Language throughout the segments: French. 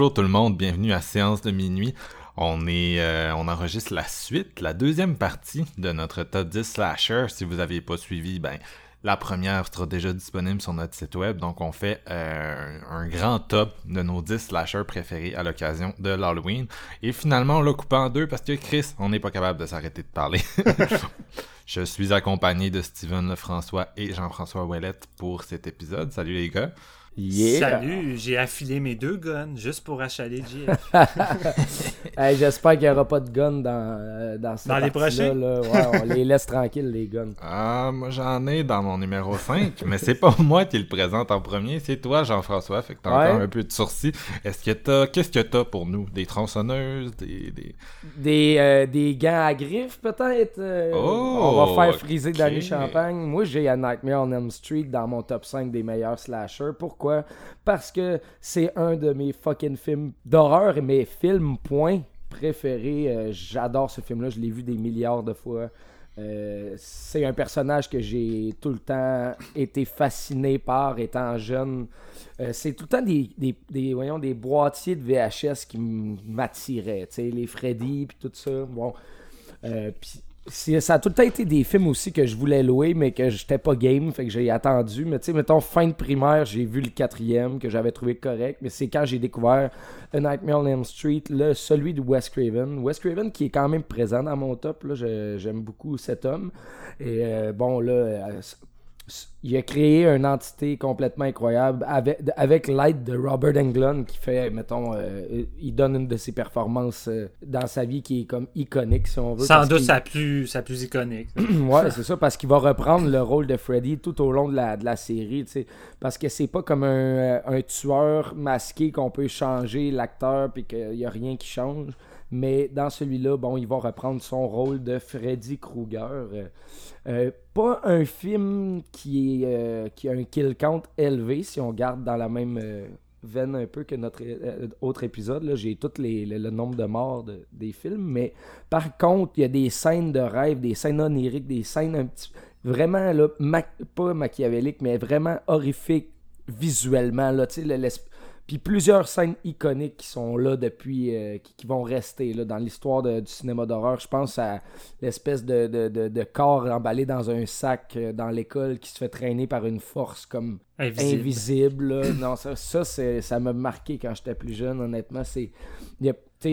Bonjour tout le monde, bienvenue à Séance de minuit. On est, euh, on enregistre la suite, la deuxième partie de notre top 10 slasher. Si vous n'aviez pas suivi, ben la première sera déjà disponible sur notre site web. Donc on fait euh, un grand top de nos 10 slashers préférés à l'occasion de l'Halloween. Et finalement on l'a coupé en deux parce que Chris, on n'est pas capable de s'arrêter de parler. Je suis accompagné de Steven Lefrançois et Jean-François Ouellette pour cet épisode. Salut les gars. Salut, j'ai affilé mes deux guns juste pour achaler JF. hey, J'espère qu'il n'y aura pas de guns dans, euh, dans, dans les prochains? Là. Ouais, on les laisse tranquilles, les guns. Ah, moi j'en ai dans mon numéro 5, mais c'est pas moi qui le présente en premier, c'est toi, Jean-François. Fait que t'as encore un peu de sourcil. Est-ce que t'as. Qu'est-ce que t'as pour nous? Des tronçonneuses Des. Des, des, euh, des gants à griffes, peut-être euh, oh, On va faire friser okay. Danny Champagne. Moi, j'ai un Nightmare on Elm Street dans mon top 5 des meilleurs slashers. Pourquoi parce que c'est un de mes fucking films d'horreur et mes films, point, préférés. Euh, J'adore ce film-là, je l'ai vu des milliards de fois. Euh, c'est un personnage que j'ai tout le temps été fasciné par étant jeune. Euh, c'est tout le temps des, des, voyons, des boîtiers de VHS qui m'attiraient. Les Freddy puis tout ça. Bon. Ça a tout le temps été des films aussi que je voulais louer, mais que j'étais pas game, fait que j'ai attendu. Mais tu sais, mettons, fin de primaire, j'ai vu le quatrième que j'avais trouvé correct, mais c'est quand j'ai découvert A Nightmare on Elm Street, celui de Wes Craven. Wes Craven qui est quand même présent dans mon top, là, j'aime beaucoup cet homme. Et euh, bon, là, euh, il a créé une entité complètement incroyable avec, avec l'aide de Robert Englund qui fait, mettons, euh, il donne une de ses performances euh, dans sa vie qui est comme iconique, si on veut. Sans doute sa plus, sa plus iconique. ouais, c'est ça, parce qu'il va reprendre le rôle de Freddy tout au long de la, de la série, tu sais. Parce que c'est pas comme un, euh, un tueur masqué qu'on peut changer l'acteur puis qu'il y a rien qui change. Mais dans celui-là, bon, il va reprendre son rôle de Freddy Krueger. Euh, pas un film qui, est, euh, qui a un kill count élevé, si on garde dans la même euh, veine un peu que notre autre épisode. J'ai tout les, le, nombre de morts des films. Mais par contre, il y a des scènes de rêve, des scènes oniriques, des scènes un petit vraiment là, pas machiavéliques, mais vraiment horrifiques visuellement. Là, puis plusieurs scènes iconiques qui sont là depuis, euh, qui, vont rester là, dans l'histoire du cinéma d'horreur. Je pense à l'espèce de, de, de, corps emballé dans un sac euh, dans l'école qui se fait traîner par une force comme invisible. non, ça, ça, ça m'a marqué quand j'étais plus jeune, honnêtement. C'est,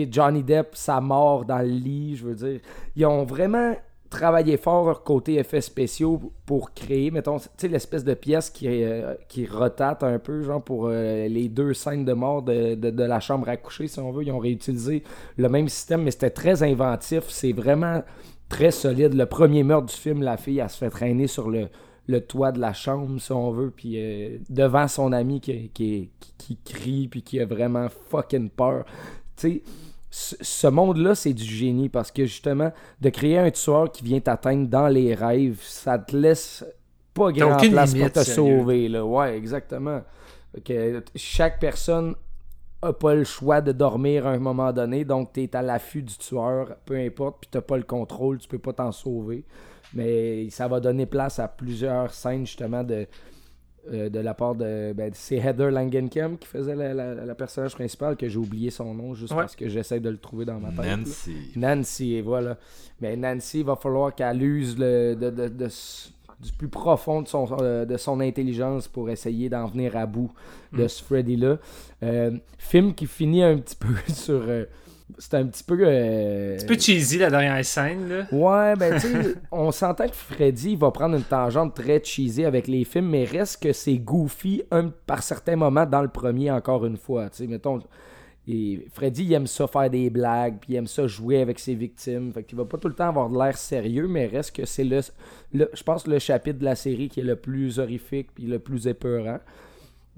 Johnny Depp, sa mort dans le lit, je veux dire. Ils ont vraiment travailler fort côté effets spéciaux pour créer, mettons, tu sais, l'espèce de pièce qui, euh, qui rotate un peu, genre pour euh, les deux scènes de mort de, la chambre à coucher, si on veut. Ils ont réutilisé le même système, mais c'était très inventif. C'est vraiment très solide. Le premier meurtre du film, la fille, elle se fait traîner sur le, toit de la chambre, si on veut, puis euh, devant son ami qui, qui, crie, puis qui a vraiment fucking peur. Tu sais ce monde-là, c'est du génie parce que justement, de créer un tueur qui vient t'atteindre dans les rêves, ça te laisse pas grand place pour te sauver. Là. Ouais, exactement. que chaque personne a pas le choix de dormir à un moment donné, donc tu es à l'affût du tueur, peu importe, puis t'as pas le contrôle, tu peux pas t'en sauver. Mais ça va donner place à plusieurs scènes justement de euh, de la part de. Ben, c'est Heather Langenkamp qui faisait la, la, personnage principal, que j'ai oublié son nom juste parce que j'essaie de le trouver dans ma tête. Nancy. Nancy, et voilà. Mais Nancy, il va falloir qu'elle use le, de, de, du plus profond de son, euh, de son intelligence pour essayer d'en venir à bout de mm. ce Freddy-là. Euh, film qui finit un petit peu sur c'est un petit peu. euh, un peu cheesy la dernière scène, là. Ouais, ben tu sais, on s'entend que Freddy va prendre une tangente très cheesy avec les films, mais reste que c'est goofy un, par certains moments dans le premier, encore une fois. Tu sais, mettons. Et Freddy, il aime ça faire des blagues, puis il aime ça jouer avec ses victimes. Fait qu'il va pas tout le temps avoir de l'air sérieux, mais reste que c'est le, le- je pense, le chapitre de la série qui est le plus horrifique puis le plus épeurant.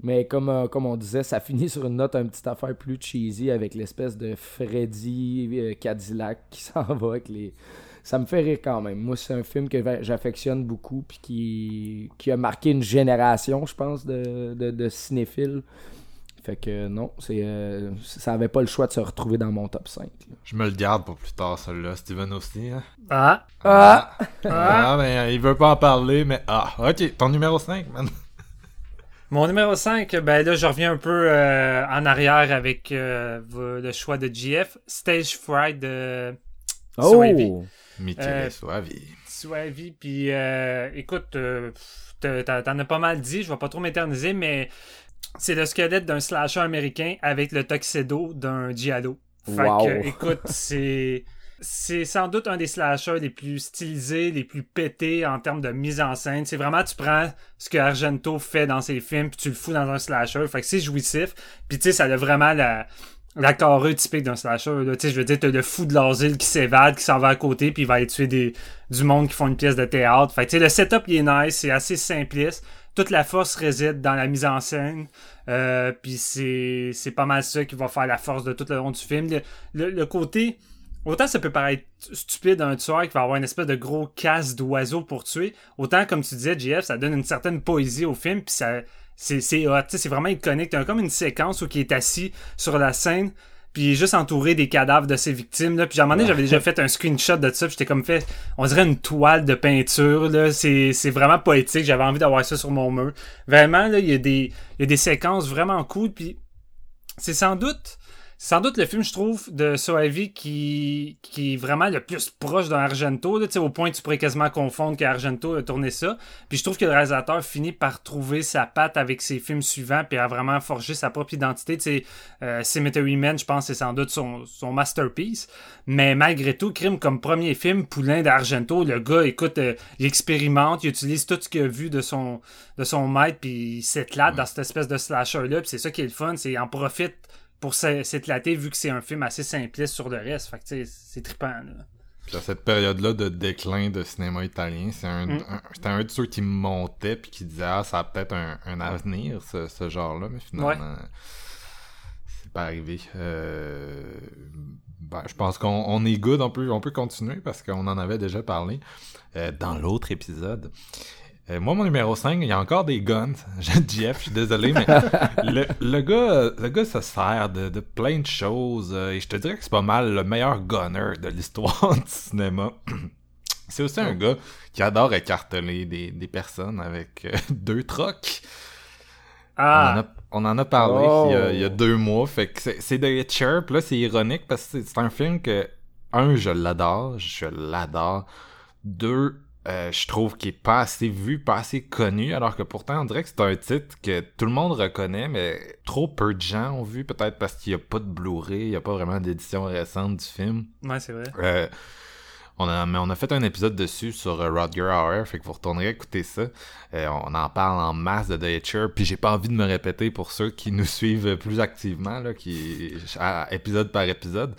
Mais comme, euh, comme on disait, ça finit sur une note un petite affaire plus cheesy avec l'espèce de Freddy euh, Cadillac qui s'en va avec les. Ça me fait rire quand même. Moi, c'est un film que j'affectionne beaucoup puis qui, qui a marqué une génération, je pense, de, de, de cinéphiles. Fait que non, c'est euh, ça avait pas le choix de se retrouver dans mon top 5. là. Je me le garde pour plus tard, celui-là. Steven aussi, hein? Ah! Ah! Ah, mais euh, il veut pas en parler, mais... Ah, ok, ton numéro 5, man. Mon numéro 5, ben là, je reviens un peu euh, en arrière avec euh, le choix de GF. Stage Fright de Suavi. Oh! Michele Euh, Suavi. Suavi. Puis euh, écoute, euh, t'en as pas mal dit, je vais pas trop m'éterniser, mais c'est le squelette d'un slasher américain avec le tuxedo d'un giallo. Fait Wow. que, écoute, c'est. C'est sans doute un des slashers les plus stylisés, les plus pétés en termes de mise en scène. C'est vraiment, tu prends ce que Argento fait dans ses films, puis tu le fous dans un slasher. Fait que c'est jouissif. Puis tu sais, ça a vraiment la, la carrure typique d'un slasher. Tu sais, je veux dire, t'as le fou de l'asile qui s'évade, qui s'en va à côté, puis il va aller tuer des, du monde qui font une pièce de théâtre. Fait que tu sais, le setup, il est nice, c'est assez simpliste. Toute la force réside dans la mise en scène. Euh, puis c'est, c'est pas mal ça qui va faire la force de tout le long du film. Le- le côté... Autant ça peut paraître stupide un tueur qui va avoir une espèce de gros casse d'oiseau pour tuer, autant comme tu disais, JF, ça donne une certaine poésie au film, puis ça, c'est, c'est hot, tu sais, c'est vraiment iconique. T'as comme une séquence où il est assis sur la scène, puis il est juste entouré des cadavres de ses victimes, là. Puis à un moment donné, j'avais déjà fait un screenshot de ça, puis j'étais comme fait, on dirait une toile de peinture, là. C'est, c'est vraiment poétique, j'avais envie d'avoir ça sur mon mur. Vraiment, là, il y a des, il y a des séquences vraiment cool, puis c'est sans doute sans doute le film, je trouve, de Soavi qui, qui est vraiment le plus proche d'un Argento, là, tu sais, au point que tu pourrais quasiment confondre qu'Argento a tourné ça. Puis je trouve que le réalisateur finit par trouver sa patte avec ses films suivants, puis a vraiment forgé sa propre identité. Tu sais, euh, Cemetery Man, je pense, c'est sans doute son, son masterpiece. Mais malgré tout, Crime, comme premier film, Poulain d'Argento, le gars, écoute, euh, il expérimente, il utilise tout ce qu'il a vu de son, de son maître, puis il s'éclate dans cette espèce de slasher-là, puis c'est ça qui est le fun, c'est qu'il en profite pour s'é- s'éclater vu que c'est un film assez simpliste sur le reste. Fait que c'est trippant. Là. Puis à cette période-là de déclin de cinéma italien, c'est un, Mm. un- c'était un de ceux qui montait puis qui disait ah ça a peut-être un, un avenir ce, ce genre-là, mais finalement c'est pas arrivé. Euh, ben, je pense qu'on on est good, on peut, on peut continuer parce qu'on en avait déjà parlé euh, dans l'autre épisode. Euh, moi, mon numéro 5, il y a encore des guns. Jeff, je suis désolé, mais le, le gars, le gars se sert de, de plein de choses. euh, et je te dirais que c'est pas mal le meilleur gunner de l'histoire du cinéma. C'est aussi un gars qui adore écarteler des, des personnes avec euh, deux trocs. On, en Ah, a, on en a parlé Oh. il, y a, il y a deux mois. Fait que c'est The Hitcher. Là, c'est ironique parce que c'est- c'est un film que, un, je l'adore. Je l'adore. Deux, euh, je trouve qu'il est pas assez vu, pas assez connu. Alors que pourtant, on dirait que c'est un titre que tout le monde reconnaît, mais trop peu de gens ont vu. Peut-être parce qu'il n'y a pas de Blu-ray, il n'y a pas vraiment d'édition récente du film. ouais, c'est vrai. Euh, on a, mais on a fait un épisode dessus sur euh, Rodger Hour, fait que vous retournerez écouter ça. Euh, on en parle en masse de The Hitcher, puis j'ai pas envie de me répéter pour ceux qui nous suivent plus activement, là, qui, à- épisode par épisode.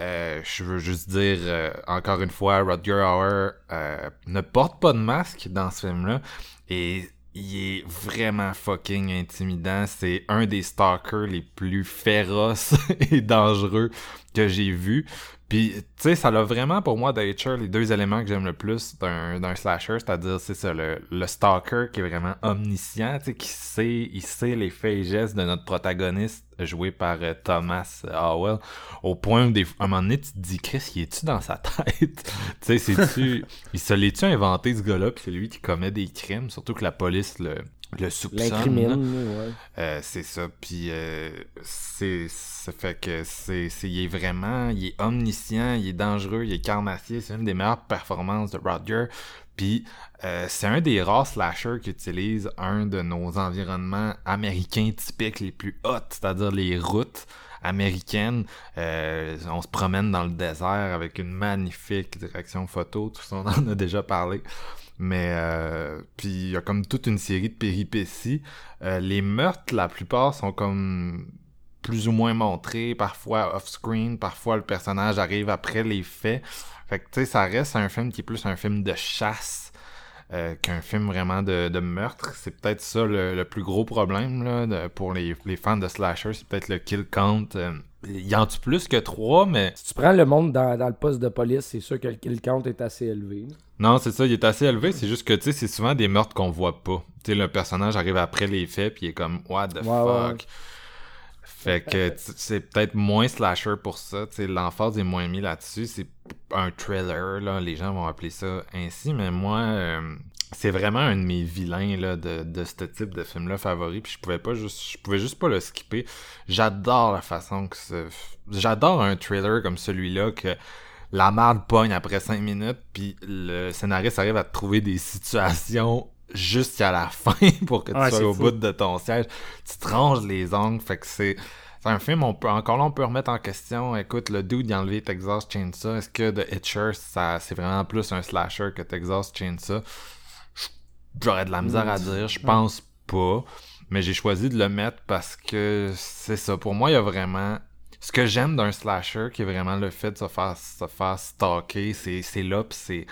Euh, je veux juste dire, euh, encore une fois, Rodger Hour euh, ne porte pas de masque dans ce film-là, et il est vraiment fucking intimidant. C'est un des stalkers les plus féroces et dangereux que j'ai vu. Puis, tu sais, ça l'a vraiment pour moi Hitcher, les deux éléments que j'aime le plus d'un d'un slasher, c'est-à-dire, c'est ça, le, le stalker qui est vraiment omniscient, tu sais, qui sait, il sait les faits et gestes de notre protagoniste, joué par euh, Thomas Howell, au point où, des, à un moment donné, tu te dis, Chris, il est-tu dans sa tête? tu sais, c'est-tu, il se l'est-tu inventé, ce gars-là, puis c'est lui qui commet des crimes, surtout que la police le, le soupçonne. Euh, c'est ça. Puis euh, c'est ça fait que c'est il est vraiment il est omniscient, il est dangereux, il est carnassier. C'est une des meilleures performances de Roger. Puis euh, c'est un des rares slashers qui utilise un de nos environnements américains typiques les plus hauts, c'est-à-dire les routes américaines. on se promène dans le désert avec une magnifique direction photo, tout ça on en a déjà parlé. Mais euh, puis il y a comme toute une série de péripéties. Euh, les meurtres, la plupart sont comme plus ou moins montrés, parfois off-screen, parfois le personnage arrive après les faits. Fait que tu sais, ça reste un film qui est plus un film de chasse euh, qu'un film vraiment de, de meurtre. C'est peut-être ça le, plus gros problème là, pour les, les, fans de slasher, c'est peut-être le kill count. Il y en a plus que trois, mais... Si tu prends le monde dans, dans le poste de police, c'est sûr que le kill count est assez élevé. Non, c'est ça, il est assez élevé, c'est juste que, tu sais, c'est souvent des meurtres qu'on voit pas. Tu sais, le personnage arrive après les faits, puis il est comme, what the fuck? Fait que c'est peut-être moins slasher pour ça. Tu sais, l'emphase est moins mis là-dessus. C'est un thriller, là. Les gens vont appeler ça ainsi, mais moi, euh, c'est vraiment un de mes vilains là, de, de ce type de film-là favori. Puis je pouvais pas juste. Je pouvais juste pas le skipper. J'adore la façon que J'adore un thriller comme celui-là que la merde pogne après 5 minutes, puis le scénariste arrive à te trouver des situations jusqu'à la fin pour que tu sois au bout de ton siège. Tu te ranges les ongles, fait que c'est... C'est un film, on peut, encore là, on peut remettre en question. Écoute, le dude a enlevé Texas Chainsaw. Est-ce que The Hitcher, ça, c'est vraiment plus un slasher que Texas Chainsaw? J'aurais de la misère à dire. Je pense pas. Mais j'ai choisi de le mettre parce que c'est ça. Pour moi, il y a vraiment ce que j'aime d'un slasher, qui est vraiment le fait de se faire, se faire stalker, c'est là, pis c'est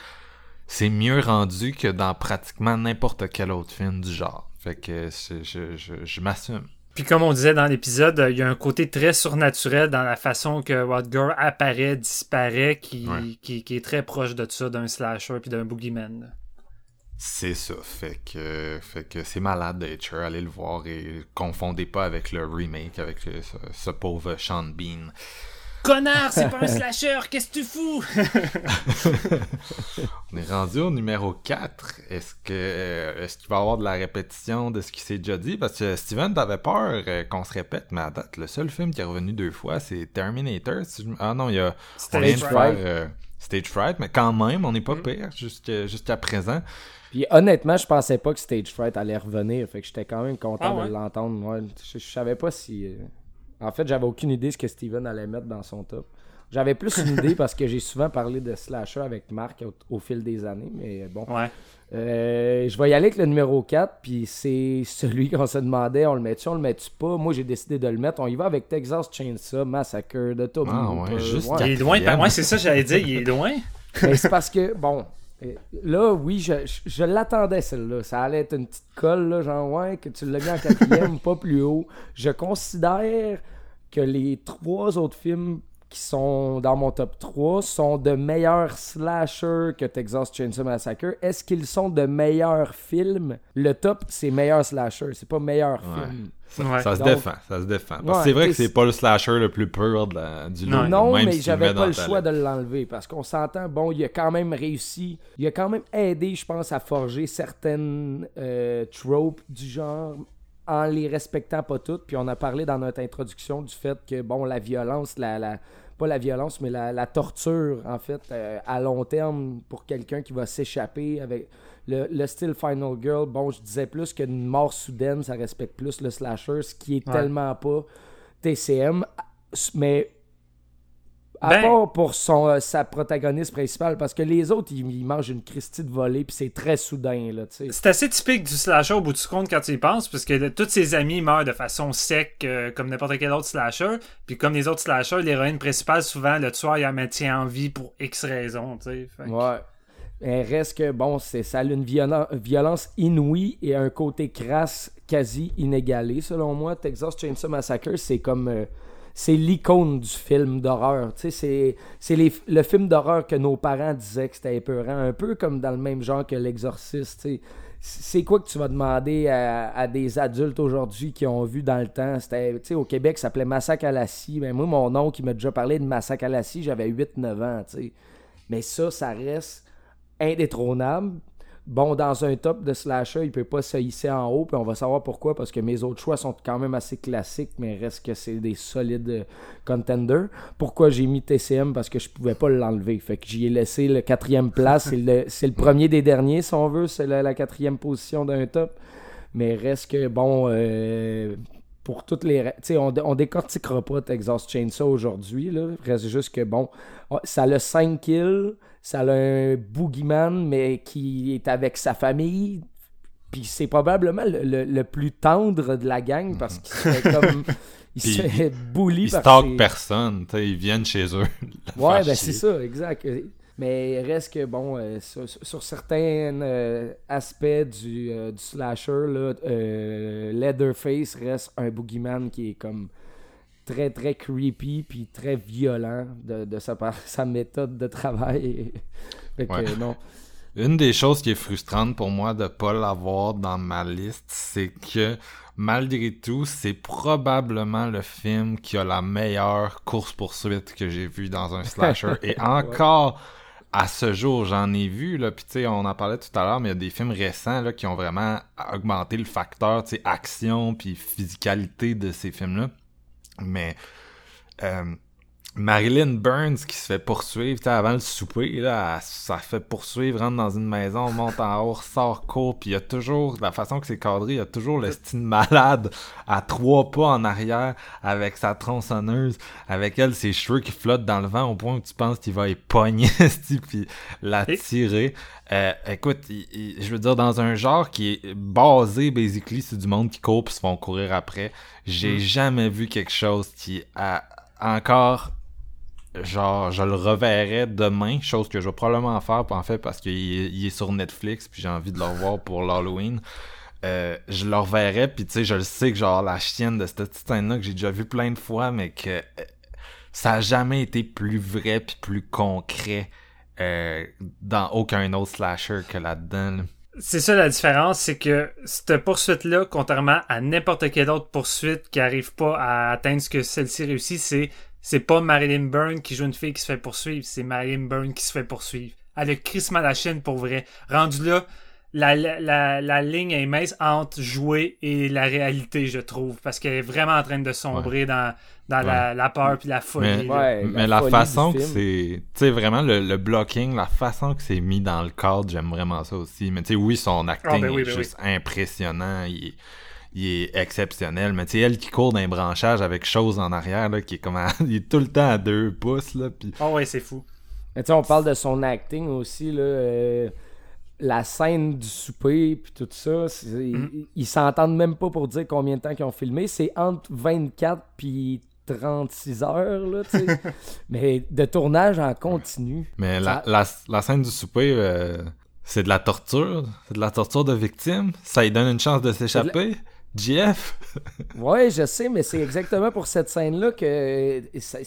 c'est mieux rendu que dans pratiquement n'importe quel autre film du genre. Fait que je, je, je, m'assume. Puis comme on disait dans l'épisode, il y a un côté très surnaturel dans la façon que Rodger apparaît, disparaît, qui, qui, qui, est très proche de ça, d'un slasher puis d'un boogeyman. C'est ça, fait que, fait que c'est malade d'être allez le voir et confondez pas avec le remake avec ce, pauvre Sean Bean. Connard, c'est pas un slasher, qu'est-ce que tu fous? On est rendu au numéro 4. Est-ce que euh, est-ce qu'il va y avoir de la répétition de ce qui s'est déjà dit? Parce que Steven, t'avais peur euh, qu'on se répète, mais à date, le seul film qui est revenu deux fois, c'est Terminator. Ah non, il y a. Stage Fright. Euh, Stage Fright, mais quand même, on n'est pas mm. pire jusqu'à présent. Puis honnêtement, je pensais pas que Stage Fright allait revenir. Fait que j'étais quand même content ah de l'entendre. je, savais pas si. Euh, en fait, j'avais aucune idée ce que Steven allait mettre dans son top. J'avais plus une idée parce que j'ai souvent parlé de slasher avec Marc au, fil des années, mais bon. Ouais. Euh, je vais y aller avec le numéro 4, puis c'est celui qu'on se demandait, on le met-tu, on le met-tu pas? Moi, j'ai décidé de le mettre. On y va avec Texas Chainsaw Massacre de Toby ah, ouais, juste Il est loin, moi, c'est ça j'allais dire, il est loin. mais c'est parce que, bon, Là, oui, je, l'attendais, celle-là. Ça allait être une petite colle, là, genre, ouais, que tu l'as mis en quatrième, pas plus haut. Je considère que les trois autres films qui sont dans mon top 3 sont de meilleurs slashers que Texas Chainsaw Massacre. Est-ce qu'ils sont de meilleurs films? Le top, c'est meilleur slasher, c'est pas meilleur film. Ça, se défend, ça se défend. c'est vrai que c'est pas le slasher le plus pur du lot. Non, mais j'avais pas le choix de l'enlever parce qu'on s'entend, bon, il a quand même réussi, il a quand même aidé, je pense, à forger certaines euh, tropes du genre en les respectant pas toutes. Puis on a parlé dans notre introduction du fait que, bon, la violence, la, la pas la violence, mais la, torture, en fait, euh, à long terme pour quelqu'un qui va s'échapper avec le, style Final Girl, bon, je disais plus qu'une mort soudaine, ça respecte plus le slasher, ce qui est tellement pas TCM. Mais à ben- part pour son, euh, sa protagoniste principale, parce que les autres, ils, mangent une Christie de volée, puis c'est très soudain. là C'est assez typique du slasher au bout du compte quand tu y penses, parce que tous ses amis meurent de façon sec, euh, comme n'importe quel autre slasher. Puis comme les autres slashers, l'héroïne principale, souvent, le tueur, il la maintient en vie pour X raisons. Ouais. Elle reste que, bon, c'est, ça a une violence inouïe et un côté crasse quasi inégalé, selon moi. Texas Chainsaw Massacre, c'est comme... Euh, c'est l'icône du film d'horreur. C'est, le film d'horreur que nos parents disaient que c'était épeurant, un peu comme dans le même genre que L'Exorciste. C'est quoi que tu vas demander à, des adultes aujourd'hui qui ont vu dans le temps? C'était, au Québec, ça s'appelait Massacre à la scie. Moi, mon oncle qui m'a déjà parlé de Massacre à la scie, j'avais 8-9 ans. Mais ça, ça reste indétrônable. Bon, dans un top de slasher, il peut pas se hisser en haut, on va savoir pourquoi, parce que mes autres choix sont quand même assez classiques, mais reste que c'est des solides euh, contenders. Pourquoi j'ai mis TCM Parce que je pouvais pas l'enlever. Fait que j'y ai laissé le quatrième place. c'est, le, le premier des derniers, si on veut. C'est la, quatrième position d'un top. Mais reste que, bon, euh, pour toutes les. Tu sais, on, on décortiquera pas Texas Chainsaw aujourd'hui. Reste juste que, bon, ça a 5 kills. Ça a un boogeyman, mais qui est avec sa famille. Puis c'est probablement le, le- le plus tendre de la gang parce qu'il se fait comme. Il se fait bully Ils par ses- personne, tu sais, ils viennent chez eux. Ouais, ben c'est ça, exact. Mais reste que, bon, euh, sur, sur certains euh, aspects du, euh, du slasher, là, euh, Leatherface reste un boogeyman qui est comme très, très creepy puis très violent de, de sa, sa méthode de travail. fait que, Ouais. non. Une des choses qui est frustrante pour moi de pas l'avoir dans ma liste, c'est que malgré tout, c'est probablement le film qui a la meilleure course-poursuite que j'ai vue dans un slasher. Et encore, à ce jour, j'en ai vu, là, puis tu sais, on en parlait tout à l'heure, mais il y a des films récents là, qui ont vraiment augmenté le facteur, tu sais, action puis physicalité de ces films-là. Mais euh, Marilyn Burns qui se fait poursuivre, tu sais, avant le souper, là, ça fait poursuivre, rentre dans une maison, monte en haut, sort court, puis il y a toujours, la façon que c'est cadré, il y a toujours le style malade à trois pas en arrière avec sa tronçonneuse, avec elle, ses cheveux qui flottent dans le vent au point où tu penses qu'il va y pogner, puis la tirer. Euh, écoute, il- il- je veux dire, dans un genre qui est basé, basically, sur du monde qui court puis se font courir après, j'ai jamais vu quelque chose qui a encore genre je le reverrai demain chose que je vais probablement faire en fait parce qu'il est, sur Netflix puis j'ai envie de le revoir pour l'Halloween Euh, je le reverrai puis tu sais je le sais que genre la chienne de cette petite scène là que j'ai déjà vu plein de fois mais que euh, ça a jamais été plus vrai puis plus concret euh, dans aucun autre slasher que là-dedans là. C'est ça la différence, c'est que cette poursuite-là, contrairement à n'importe quelle autre poursuite qui arrive pas à atteindre ce que celle-ci réussit, c'est c'est pas Marilyn Byrne qui joue une fille qui se fait poursuivre, c'est Marilyn Byrne qui se fait poursuivre. Elle a crissement la chaîne pour vrai. Rendu là, la, la, la, la ligne est mince entre jouer et la réalité, je trouve, parce qu'elle est vraiment en train de sombrer dans, dans la, la peur puis la folie. Mais- là. Ouais, Mais la, folie façon que c'est. Tu sais, vraiment, le, le blocking, la façon que c'est mis dans le cadre, j'aime vraiment ça aussi. Mais tu sais, oui, son acting Ah, ben oui, est ben juste impressionnant. Il est, il est exceptionnel. Mais tu sais, elle qui court d'un branchage avec chose en arrière, là, qui est comme. à- il est tout le temps à deux pouces, là. Puis. Oh ouais, c'est fou. Mais tu sais, on parle de son acting aussi, là. euh, la scène du souper, puis tout ça, c'est- ils- s'entendent même pas pour dire combien de temps qu'ils ont filmé. C'est entre 24 puis 36 heures, là, tu sais. Mais de tournage en continu. Mais la, la scène du souper, euh, c'est de la torture. C'est de la torture de victime. Ça lui donne une chance de s'échapper? JF. Ouais, je sais, mais c'est exactement pour cette scène-là que ça-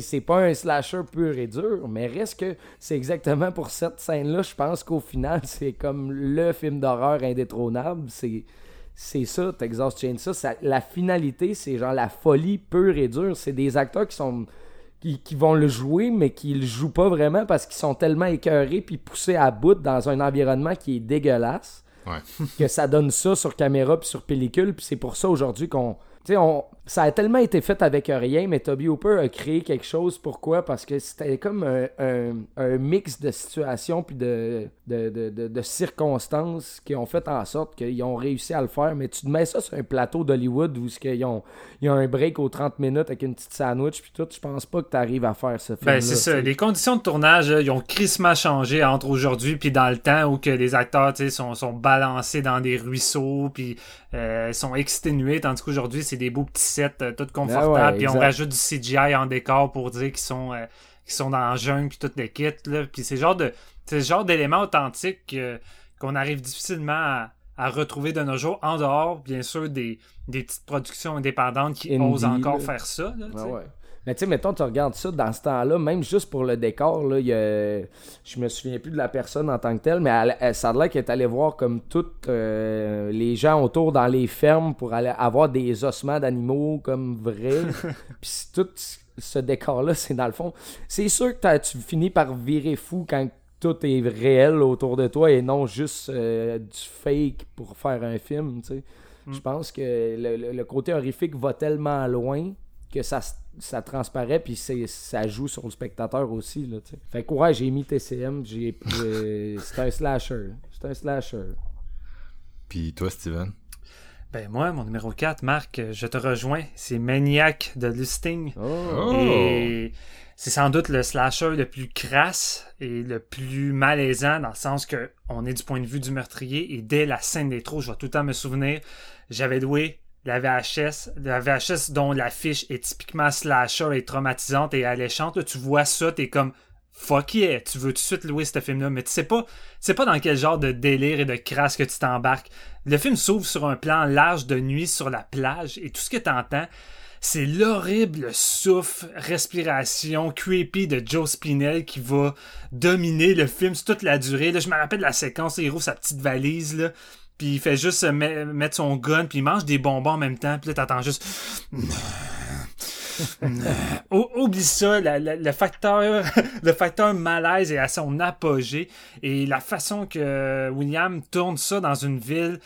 c'est pas un slasher pur et dur, mais reste que c'est exactement pour cette scène-là, je pense qu'au final, c'est comme le film d'horreur indétrônable. C'est c'est ça, Texas Chainsaw. Ça, la finalité, c'est genre la folie pure et dure. C'est des acteurs qui sont qui, qui vont le jouer, mais qui le jouent pas vraiment parce qu'ils sont tellement écœurés puis poussés à bout dans un environnement qui est dégueulasse Que ça donne ça sur caméra puis sur pellicule puis c'est pour ça aujourd'hui qu'on tu sais on ça a tellement été fait avec rien mais Toby Hooper a créé quelque chose. Pourquoi? Parce que c'était comme un, un- un mix de situations puis de de, de, de- de circonstances qui ont fait en sorte qu'ils ont réussi à le faire. Mais tu te mets ça sur un plateau d'Hollywood où qu'ils ont il y a un break aux 30 minutes avec une petite sandwich puis tout. Je pense pas que tu arrives à faire ce film Ben, c'est ça. Les conditions de tournage, là, ils ont crissement changé entre aujourd'hui puis dans le temps où que les acteurs, sont, sont balancés dans des ruisseaux puis euh, sont exténués, tandis qu'aujourd'hui, c'est des beaux petits sets euh, tout confortables Ah ouais, puis on rajoute du CGI en décor pour dire qu'ils sont, euh, qu'ils sont dans la jungle puis toutes les kits, là. Puis c'est le genre de, c'est le genre d'éléments authentiques qu'on arrive difficilement à, à retrouver de nos jours, en dehors, bien sûr, des, des petites productions indépendantes qui Indie, osent encore là. faire ça, là, Mais tu sais, mettons, tu regardes ça dans ce temps-là, même juste pour le décor, là, il y a... je me souviens plus de la personne en tant que telle, mais elle, elle- ça a l'air qu'elle est allée voir comme toutes euh, les gens autour dans les fermes pour aller avoir des ossements d'animaux comme vrais. Puis tout ce décor-là, c'est dans le fond. C'est sûr que tu finis par virer fou quand tout est réel autour de toi et non juste euh, du fake pour faire un film, tu sais. Mm. Je pense que le, le- le côté horrifique va tellement loin que ça, s- ça transparaît puis c'est- ça joue sur le spectateur aussi, là, tu sais. Fait que ouais, j'ai mis TCM, j'ai euh, c'est un slasher. C'est un slasher. Puis toi, Steven? Ben moi, mon numéro 4, Marc, je te rejoins. C'est Maniac de Lusting. Oh! Et c'est sans doute le slasher le plus crasse et le plus malaisant dans le sens que on est du point de vue du meurtrier et dès la scène des trous, je vais tout le temps me souvenir, j'avais loué la VHS, la VHS dont l'affiche est typiquement slasher et traumatisante et alléchante. Tu vois ça, t'es comme fuck yeah, tu veux tout de suite louer ce film-là, mais tu sais pas, tu sais pas dans quel genre de délire et de crasse que tu t'embarques. Le film s'ouvre sur un plan large de nuit sur la plage et tout ce que t'entends, c'est l'horrible souffle, respiration creepy de Joe Spinell qui va dominer le film toute la durée. Là, je me rappelle la séquence, il rouvre sa petite valise, là, puis il fait juste met- mettre son gun, puis il mange des bonbons en même temps, puis là, t'entends juste... Oublie ça, le facteur le facteur malaise est à son apogée et la façon que William tourne ça dans une ville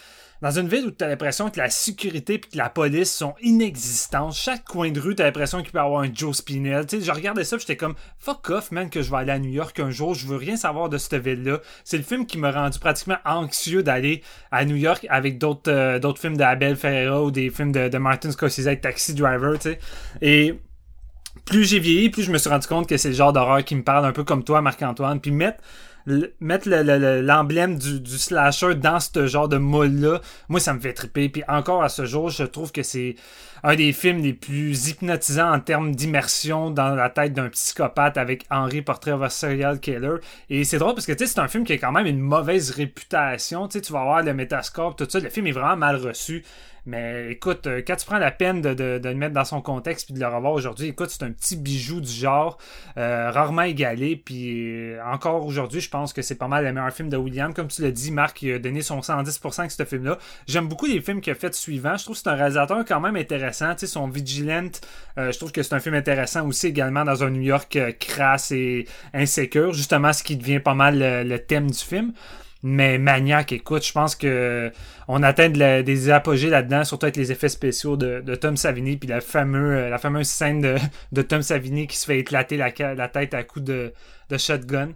dans une ville où tu as l'impression que la sécurité et que la police sont inexistantes. Chaque coin de rue, tu as l'impression qu'il peut y avoir un Joe Spinell. Tu sais, je regardais ça, j'étais comme fuck off man que je vais aller à New York un jour, je veux rien savoir de cette ville-là. C'est le film qui m'a rendu pratiquement anxieux d'aller à New York avec d'autres euh, d'autres films d'Abel Ferreira ou des films de, Martin Scorsese avec Taxi Driver, tu sais. Et plus j'ai vieilli, plus je me suis rendu compte que c'est le genre d'horreur qui me parle un peu comme toi, Marc-Antoine. Puis mettre, mettre le- le- le- l'emblème du, du slasher dans ce genre de moule-là, moi, ça me fait triper. Puis encore à ce jour, je trouve que c'est un des films les plus hypnotisants en termes d'immersion dans la tête d'un psychopathe avec Henry Portrait of a Serial Killer. Et c'est drôle parce que tu sais, c'est un film qui a quand même une mauvaise réputation. Tu sais, tu vas voir le Metascope, tout ça. Le film est vraiment mal reçu. Mais écoute, euh, quand tu prends la peine de, de- de le mettre dans son contexte puis de le revoir aujourd'hui, écoute, c'est un petit bijou du genre, euh, rarement égalé. Puis euh, encore aujourd'hui, je pense que c'est pas mal le meilleur film de William. Comme tu l'as dit, Marc, il a donné son 110% avec ce film-là. J'aime beaucoup les films qu'il a fait suivants. Je trouve que c'est un réalisateur quand même intéressant. Tu sais, son Vigilant, je trouve que c'est un film intéressant aussi également dans un New York crasse et insécure. Justement, ce qui devient pas mal le thème du film. Mais Maniac, écoute, je pense que on atteint des apogées là-dedans, surtout avec les effets spéciaux de, Tom Savini, puis la, fameux, euh, fameuse scène de, Tom Savini qui se fait éclater la, tête à coups de shotgun.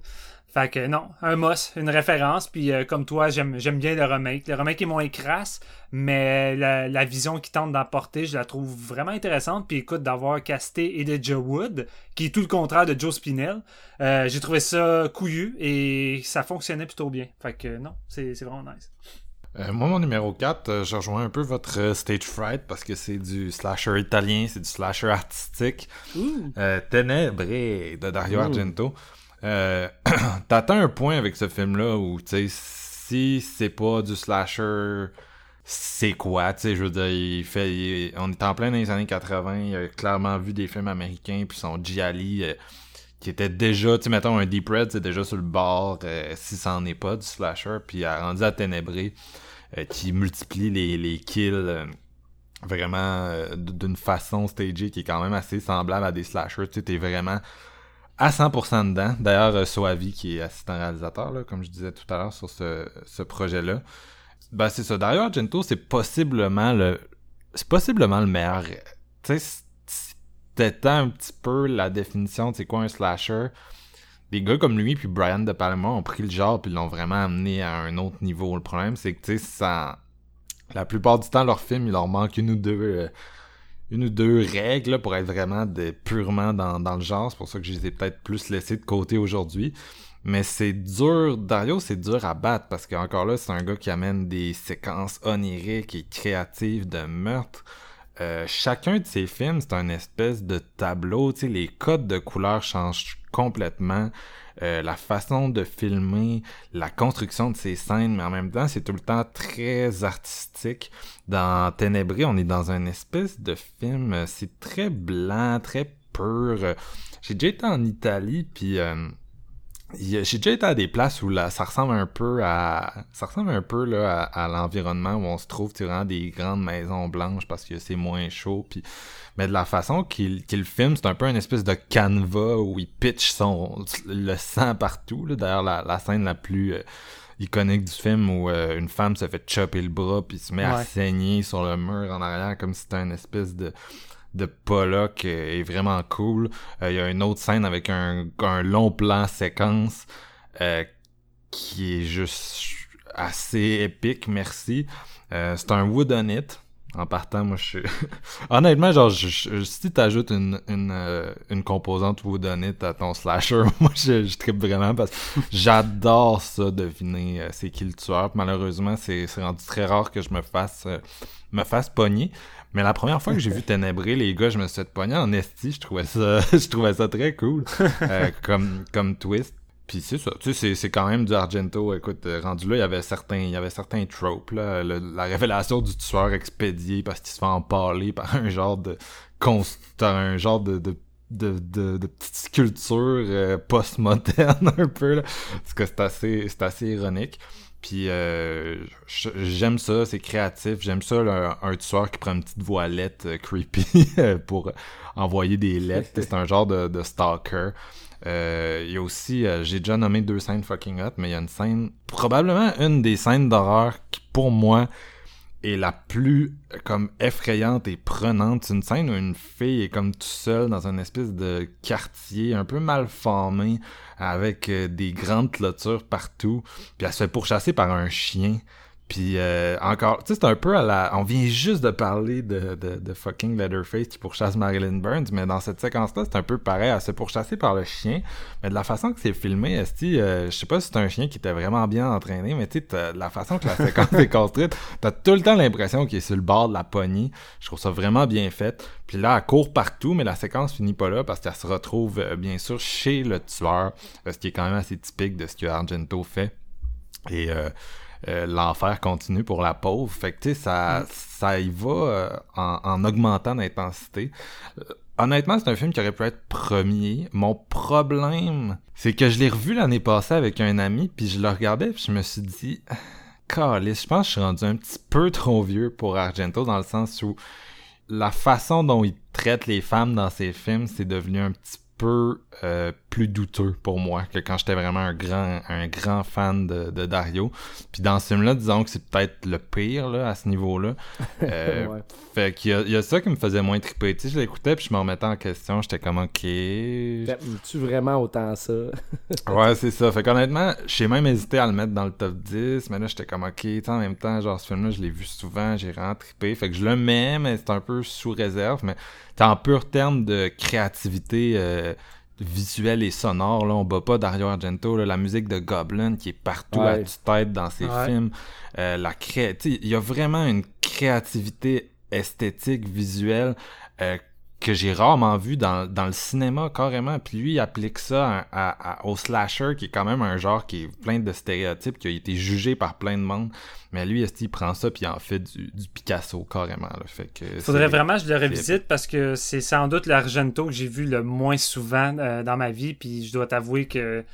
Fait que non, un must, une référence, puis euh, comme toi, j'aime bien le remake. Le remake est moins crasse, mais la, la vision qu'il tente d'apporter, je la trouve vraiment intéressante. Puis écoute, d'avoir casté Elijah Wood, qui est tout le contraire de Joe Spinell, euh, j'ai trouvé ça couillu et ça fonctionnait plutôt bien. Fait que non, c'est vraiment nice. Euh, moi, mon numéro 4, euh, je rejoins un peu votre stage fright parce que c'est du slasher italien, c'est du slasher artistique. Ténèbres de Dario. Argento. Euh, T'atteins un point avec ce film-là où, tu sais, si c'est pas du slasher, c'est quoi? Tu sais, je veux dire, il fait, on est en plein dans les années 80, il a clairement vu des films américains, puis son Gialli, euh, qui était déjà, tu sais, mettons, un Deep Red, c'est déjà sur le bord, euh, si ça en est pas du slasher, puis a rendu à Ténébré, euh, qui multiplie les, les kills vraiment d'une façon stagée qui est quand même assez semblable à des slashers. Tu sais, t'es vraiment à 100% dedans. D'ailleurs, euh, Soavi, qui est assistant réalisateur, comme je disais tout à l'heure sur ce, projet-là, ben c'est ça. Dario Argento, c'est possiblement le c'est possiblement le meilleur. Tu sais, c'était un petit peu la définition de c'est quoi un slasher. Des gars comme lui puis Brian De Palma ont pris le genre puis l'ont vraiment amené à un autre niveau. Le problème, c'est que tu sais, ça la plupart du temps, leur film, il leur manque une ou deux, euh, une ou deux règles pour être vraiment de, purement dans, dans le genre. C'est pour ça que je les ai peut-être plus laissés de côté aujourd'hui. Mais c'est dur, Dario, c'est dur à battre parce qu'encore là, c'est un gars qui amène des séquences oniriques et créatives de meurtre. Euh, chacun de ses films, c'est un espèce de tableau. Tu sais, les codes de couleurs changent complètement. Euh, la façon de filmer, la construction de ces scènes, mais en même temps, c'est tout le temps très artistique. Dans Ténébré, on est dans une espèce de film, euh, c'est très blanc, très pur. J'ai déjà été en Italie, puis euh, j'ai déjà été à des places où là, ça ressemble un peu à ça ressemble un peu là, à, l'environnement où on se trouve vraiment des grandes maisons blanches parce que c'est moins chaud puis mais de la façon qu'il qu'il filme c'est un peu une espèce de canevas où il pitch son le sang partout d'ailleurs la, la scène la plus euh, iconique du film où euh, une femme se fait chopper le bras puis se met à saigner sur le mur en arrière comme si c'était une espèce de de Pollock est vraiment cool. Euh, il y a une autre scène avec un, long plan séquence euh, qui est juste assez épique, merci. Euh, c'est un wood on it. En partant, moi, je suis... Honnêtement, genre, je, si t'ajoutes une, une, composante wood on it à ton slasher, moi, je, je tripe vraiment parce que j'adore ça, deviner c'est qui le tueur. Malheureusement, c'est rendu très rare que je me fasse, me fasse pogner. Mais la première fois que j'ai vu Ténébré, les gars, je me suis pogner en esti. Je trouvais ça, je trouvais ça très cool euh, comme, comme twist. Puis c'est ça, tu sais, c'est quand même du Argento. Écoute, euh, rendu là, il y avait certains, il y avait certains tropes, là. la révélation du tueur expédié parce qu'il se fait empaler par un genre de, un genre de, de de, de, de petite sculpture euh, post-moderne un peu là. parce que c'est assez c'est assez ironique puis euh, j'aime ça, c'est créatif. J'aime ça, un tueur qui prend une petite voilette euh, creepy euh, pour envoyer des lettres. c'est un genre de, de stalker. Il y a aussi, j'ai déjà nommé deux scènes fucking hot, mais il y a une scène, probablement une des scènes d'horreur qui, pour moi, est la plus comme effrayante et prenante. C'est une scène où une fille est comme tout seule dans une espèce de quartier un peu mal formé avec euh, des grandes clôtures partout. Puis elle se fait pourchasser par un chien. Puis euh, encore, tu sais, c'est un peu à la... On vient juste de parler de, de, de, fucking Leatherface qui pourchasse Marilyn Burns, mais dans cette séquence-là, c'est un peu pareil, à se pourchasser par le chien. Mais de la façon que c'est filmé, Esti, euh, je sais pas si c'est un chien qui était vraiment bien entraîné, mais tu sais, la façon que la séquence est construite, t'as tout le temps l'impression qu'il est sur le bord de la poignée. Je trouve ça vraiment bien fait. Puis là, elle court partout, mais la séquence finit pas là parce qu'elle se retrouve, euh, bien sûr, chez le tueur, ce qui est quand même assez typique de ce que Argento fait. Et... Euh, euh, l'enfer continue pour la pauvre. Fait que tu sais, ça, mm. ça y va euh, en, augmentant l'intensité. Euh, honnêtement, c'est un film qui aurait pu être premier. Mon problème, c'est que je l'ai revu l'année passée avec un ami, puis je le regardais, puis je me suis dit, Calice, je pense que je suis rendu un petit peu trop vieux pour Argento, dans le sens où la façon dont il traite les femmes dans ses films, c'est devenu un petit peu euh, plus douteux pour moi que quand j'étais vraiment un grand un grand fan de, de Dario. Puis dans ce film-là, disons que c'est peut-être le pire là, à ce niveau-là. Euh, fait qu'il y a, il y a ça qui me faisait moins triper. Tu sais, je l'écoutais puis je me remettais en question. J'étais comme ok. tu vraiment autant ça? ouais, c'est ça. Fait qu'honnêtement, j'ai même hésité à le mettre dans le top 10, mais là j'étais comme ok. En même temps, genre ce film-là, je l'ai vu souvent, j'ai vraiment trippé. Fait que je le mets, mais c'est un peu sous réserve. Mais en pur terme de créativité euh, visuelle et sonore, là, on bat pas Dario Argento, la musique de Goblin qui est partout à tête dans ses films. Euh, la il y a vraiment une créativité esthétique, visuelle euh, que j'ai rarement vu dans, dans le cinéma carrément. Puis lui, il applique ça à, au slasher, qui est quand même un genre qui est plein de stéréotypes, qui a été jugé par plein de monde. Mais lui, il prend ça puis il en fait du, du Picasso carrément. Là? Fait que Faudrait vraiment que je le revisite parce que c'est sans doute l'Argento que j'ai vu le moins souvent euh, dans ma vie. Puis je dois t'avouer que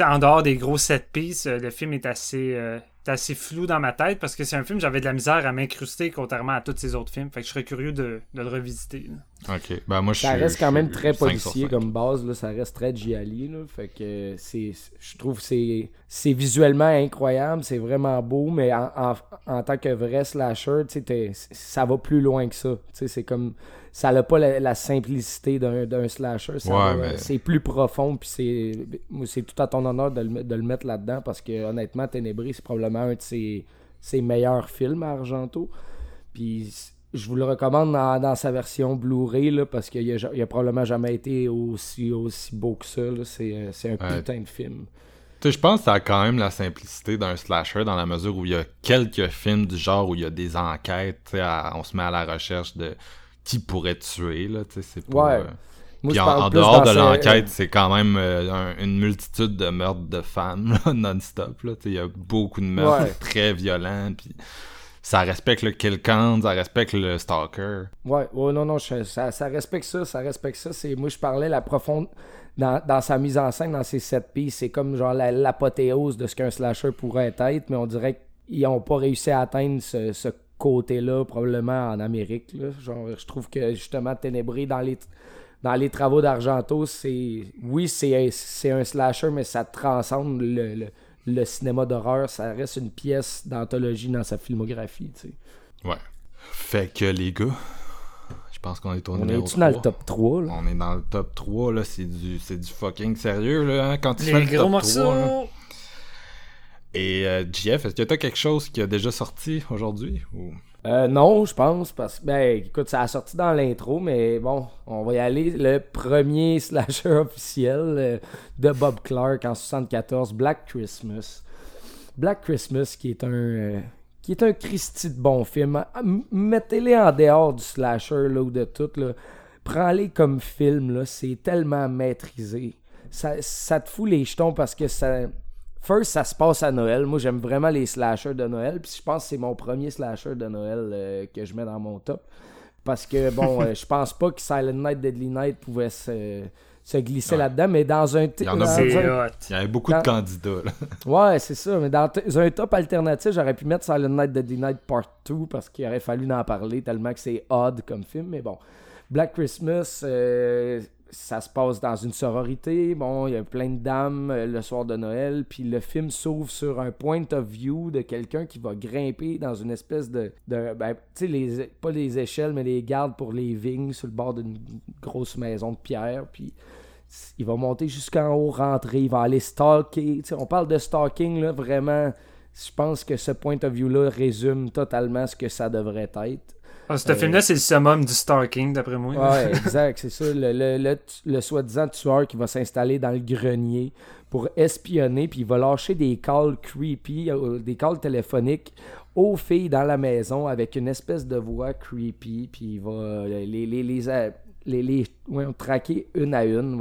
en dehors des gros set pieces, euh, le film est assez, euh, assez flou dans ma tête parce que c'est un film j'avais de la misère à m'incruster contrairement à tous ces autres films. Fait que je serais curieux de, le revisiter. Ok. Ben, moi, je ça reste quand même très policier comme base. Là. Ça reste très Gialli. Là. Fait que c'est, je trouve que c'est, visuellement incroyable. C'est vraiment beau. Mais en, en, tant que vrai slasher, ça va plus loin que ça. C'est comme ça n'a pas la, simplicité d'un slasher. C'est plus profond, puis c'est tout à ton honneur de le, mettre là-dedans parce que honnêtement, Ténébré, c'est probablement un de ses, meilleurs films à Argento. Puis je vous le recommande dans, sa version Blu-ray parce qu'il a, a, probablement jamais été aussi, aussi beau que ça. C'est un putain de film. je pense que ça a quand même la simplicité d'un slasher dans la mesure où il y a quelques films du genre où il y a des enquêtes, on se met à la recherche de qui pourrait tuer, là, tu sais, c'est pas... Ouais. Euh, puis en, dehors de l'enquête, c'est quand même euh, une multitude de meurtres de femmes non-stop. Il y a beaucoup de meurtres très violents. Puis ça respecte le kill count, ça respecte le stalker. Ouais, ouais non, non, ça, ça, respecte ça, ça respecte ça. C'est, moi, je parlais la profonde. Dans, dans, sa mise en scène, dans ses sept pistes, c'est comme genre l'apothéose de ce qu'un slasher pourrait être, mais on dirait qu'ils n'ont pas réussi à atteindre ce, ce côté-là, probablement en Amérique. Là. Genre, je trouve que justement, Ténébré, dans les, dans les travaux d'Argento, c'est. Oui, c'est un slasher, mais ça transcende le le cinéma d'horreur, ça reste une pièce d'anthologie dans sa filmographie, tu sais. Ouais. Fait que les gars, je pense qu'on est au on est dans le top 3 là? On est dans le top 3 là, c'est du c'est du fucking sérieux là hein, quand tu les fais le gros top morceaux. 3, Et euh, Jeff, est-ce que t'as quelque chose qui a déjà sorti aujourd'hui ou? Euh, non, je pense, parce que, ben, écoute, ça a sorti dans l'intro, mais bon, on va y aller. Le premier slasher officiel euh, de Bob Clark en 74, Black Christmas. Black Christmas, qui est un, euh, qui est un Christy de bon film. Ah, mettez-les en dehors du slasher, là, ou de tout, là. Prends-les comme film, là, c'est tellement maîtrisé. Ça, ça te fout les jetons parce que ça First, ça se passe à Noël. Moi, j'aime vraiment les slashers de Noël. Puis je pense que c'est mon premier slasher de Noël euh, que je mets dans mon top. Parce que, bon, euh, je pense pas que Silent Night, Deadly Night pouvait se, glisser là-dedans. Mais dans un. Il y en a Il y avait beaucoup de candidats. Ouais, c'est ça. Mais dans un top alternatif, j'aurais pu mettre Silent Night, Deadly Night Part 2 parce qu'il aurait fallu en parler tellement que c'est odd comme film. Mais bon. Black Christmas, euh, ça se passe dans une sororité. Bon, il y a plein de dames euh, le soir de Noël. Puis le film s'ouvre sur un point of view de quelqu'un qui va grimper dans une espèce de. ben, tu sais, pas les échelles, mais les gardes pour les vignes sur le bord d'une grosse maison de pierre. Puis il va monter jusqu'en haut, rentrer. Il va aller stalker. sais, on parle de stalking, là, vraiment. Je pense que ce point of view-là résume totalement ce que ça devrait être. Ah, ce film-là, c'est le summum du stalking, d'après moi. Ouais, exact, c'est ça. Le, le, le, soi-disant tueur qui va s'installer dans le grenier pour espionner, puis il va lâcher des calls creepy, euh, des calls téléphoniques aux filles dans la maison avec une espèce de voix creepy, puis il va euh, les, les, les, euh, les, traquer une à une.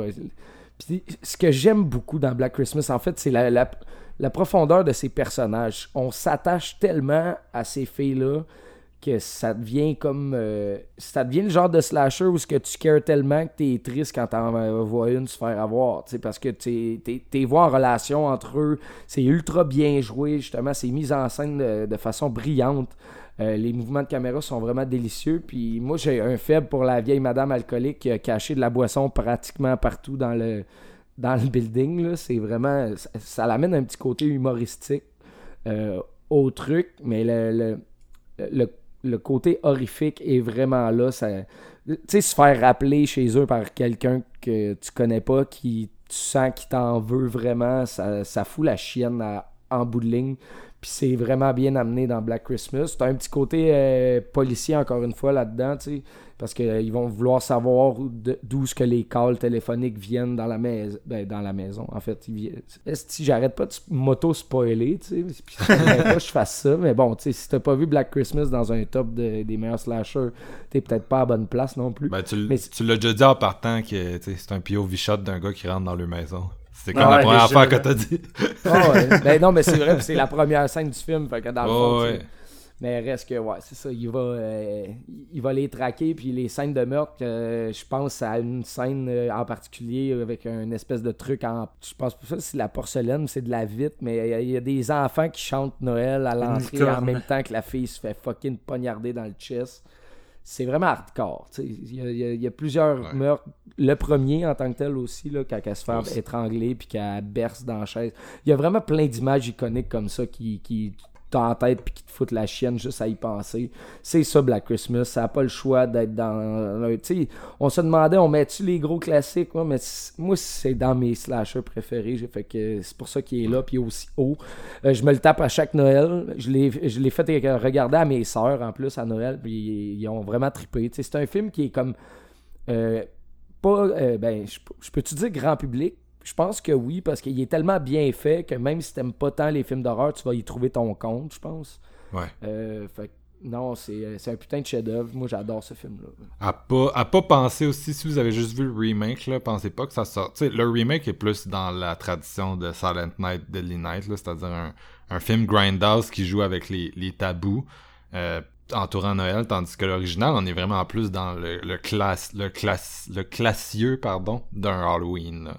Puis ce que j'aime beaucoup dans Black Christmas, en fait, c'est la, la, la profondeur de ces personnages. On s'attache tellement à ces filles-là que ça devient comme euh, ça devient le genre de slasher où ce que tu cares tellement que t'es triste quand t'en vois une se faire avoir parce que t'es t'es vois en relation entre eux c'est ultra bien joué justement c'est mis en scène de, façon brillante. Euh, les mouvements de caméra sont vraiment délicieux puis moi j'ai un faible pour la vieille madame alcoolique qui a caché de la boisson pratiquement partout dans le dans le building c'est vraiment ça, l'amène un petit côté humoristique euh, au truc mais le côté horrifique est vraiment là. Tu sais, se faire rappeler chez eux par quelqu'un que tu connais pas, qui tu sens qu'il t'en veut vraiment, ça, ça fout la chienne en bout de ligne. Puis c'est vraiment bien amené dans Black Christmas. T'as un petit côté euh, policier encore une fois là-dedans, tu sais parce qu'ils euh, vont vouloir savoir d'où ce que les calls téléphoniques viennent dans la maison. Ben, dans la maison, en fait. Si j'arrête pas de m'auto-spoiler, tu sais, puis pas que je fasse ça, mais bon, tu sais, si t'as pas vu Black Christmas dans un top des meilleurs slashers, t'es peut-être pas à bonne place non plus. Ben, tu, l'as déjà dit en partant que c'est un POV shot d'un gars qui rentre dans leur maison. C'est comme la première affaire que t'as dit. Ah ouais. Ben non, mais c'est vrai, c'est la première scène du film, fait que dans le fond, mais reste que, ouais, c'est ça. Il va, euh, il va les traquer. Puis les scènes de meurtre, euh, je pense à une scène euh, en particulier avec un espèce de truc en. Je pense pas ça, c'est la porcelaine, c'est de la vitre. Mais il y, a des enfants qui chantent Noël à l'entrée en même temps que la fille se fait fucking poignarder dans le chest. C'est vraiment hardcore. Il y, y, a plusieurs meurtres. Le premier en tant que tel aussi, là, quand elle se fait étrangler puis qu'elle berce dans la chaise. Il y a vraiment plein d'images iconiques comme ça qui, qui t'as en tête puis qui te foutent la chienne juste à y penser. C'est ça Black Christmas, ça n'a pas le choix d'être dans tu on se demandait on met-tu les gros classiques moi mais moi c'est dans mes slashers préférés, que c'est pour ça qu'il est là puis aussi haut. Euh, je me le tape à chaque Noël, je l'ai fait regarder à mes sœurs en plus à Noël puis ils, ont vraiment trippé. c'est un film qui est comme euh, pas euh, ben je peux tu dire grand public? Je pense que oui, parce qu'il est tellement bien fait que même si t'aimes pas tant les films d'horreur, tu vas y trouver ton compte, je pense. Ouais. Euh, fait non, c'est un putain de chef-d'œuvre. Moi, j'adore ce film-là. À pas, à pas penser aussi, si vous avez juste vu le remake, là, pensez pas que ça sort. Tu sais, le remake est plus dans la tradition de Silent Night, Deadly Night, c'est-à-dire un, un, film grindhouse qui joue avec les, les tabous. euh, entourant Noël, tandis que l'original, on est vraiment plus dans le, le classe, le classe, le classieux, pardon, d'un Halloween.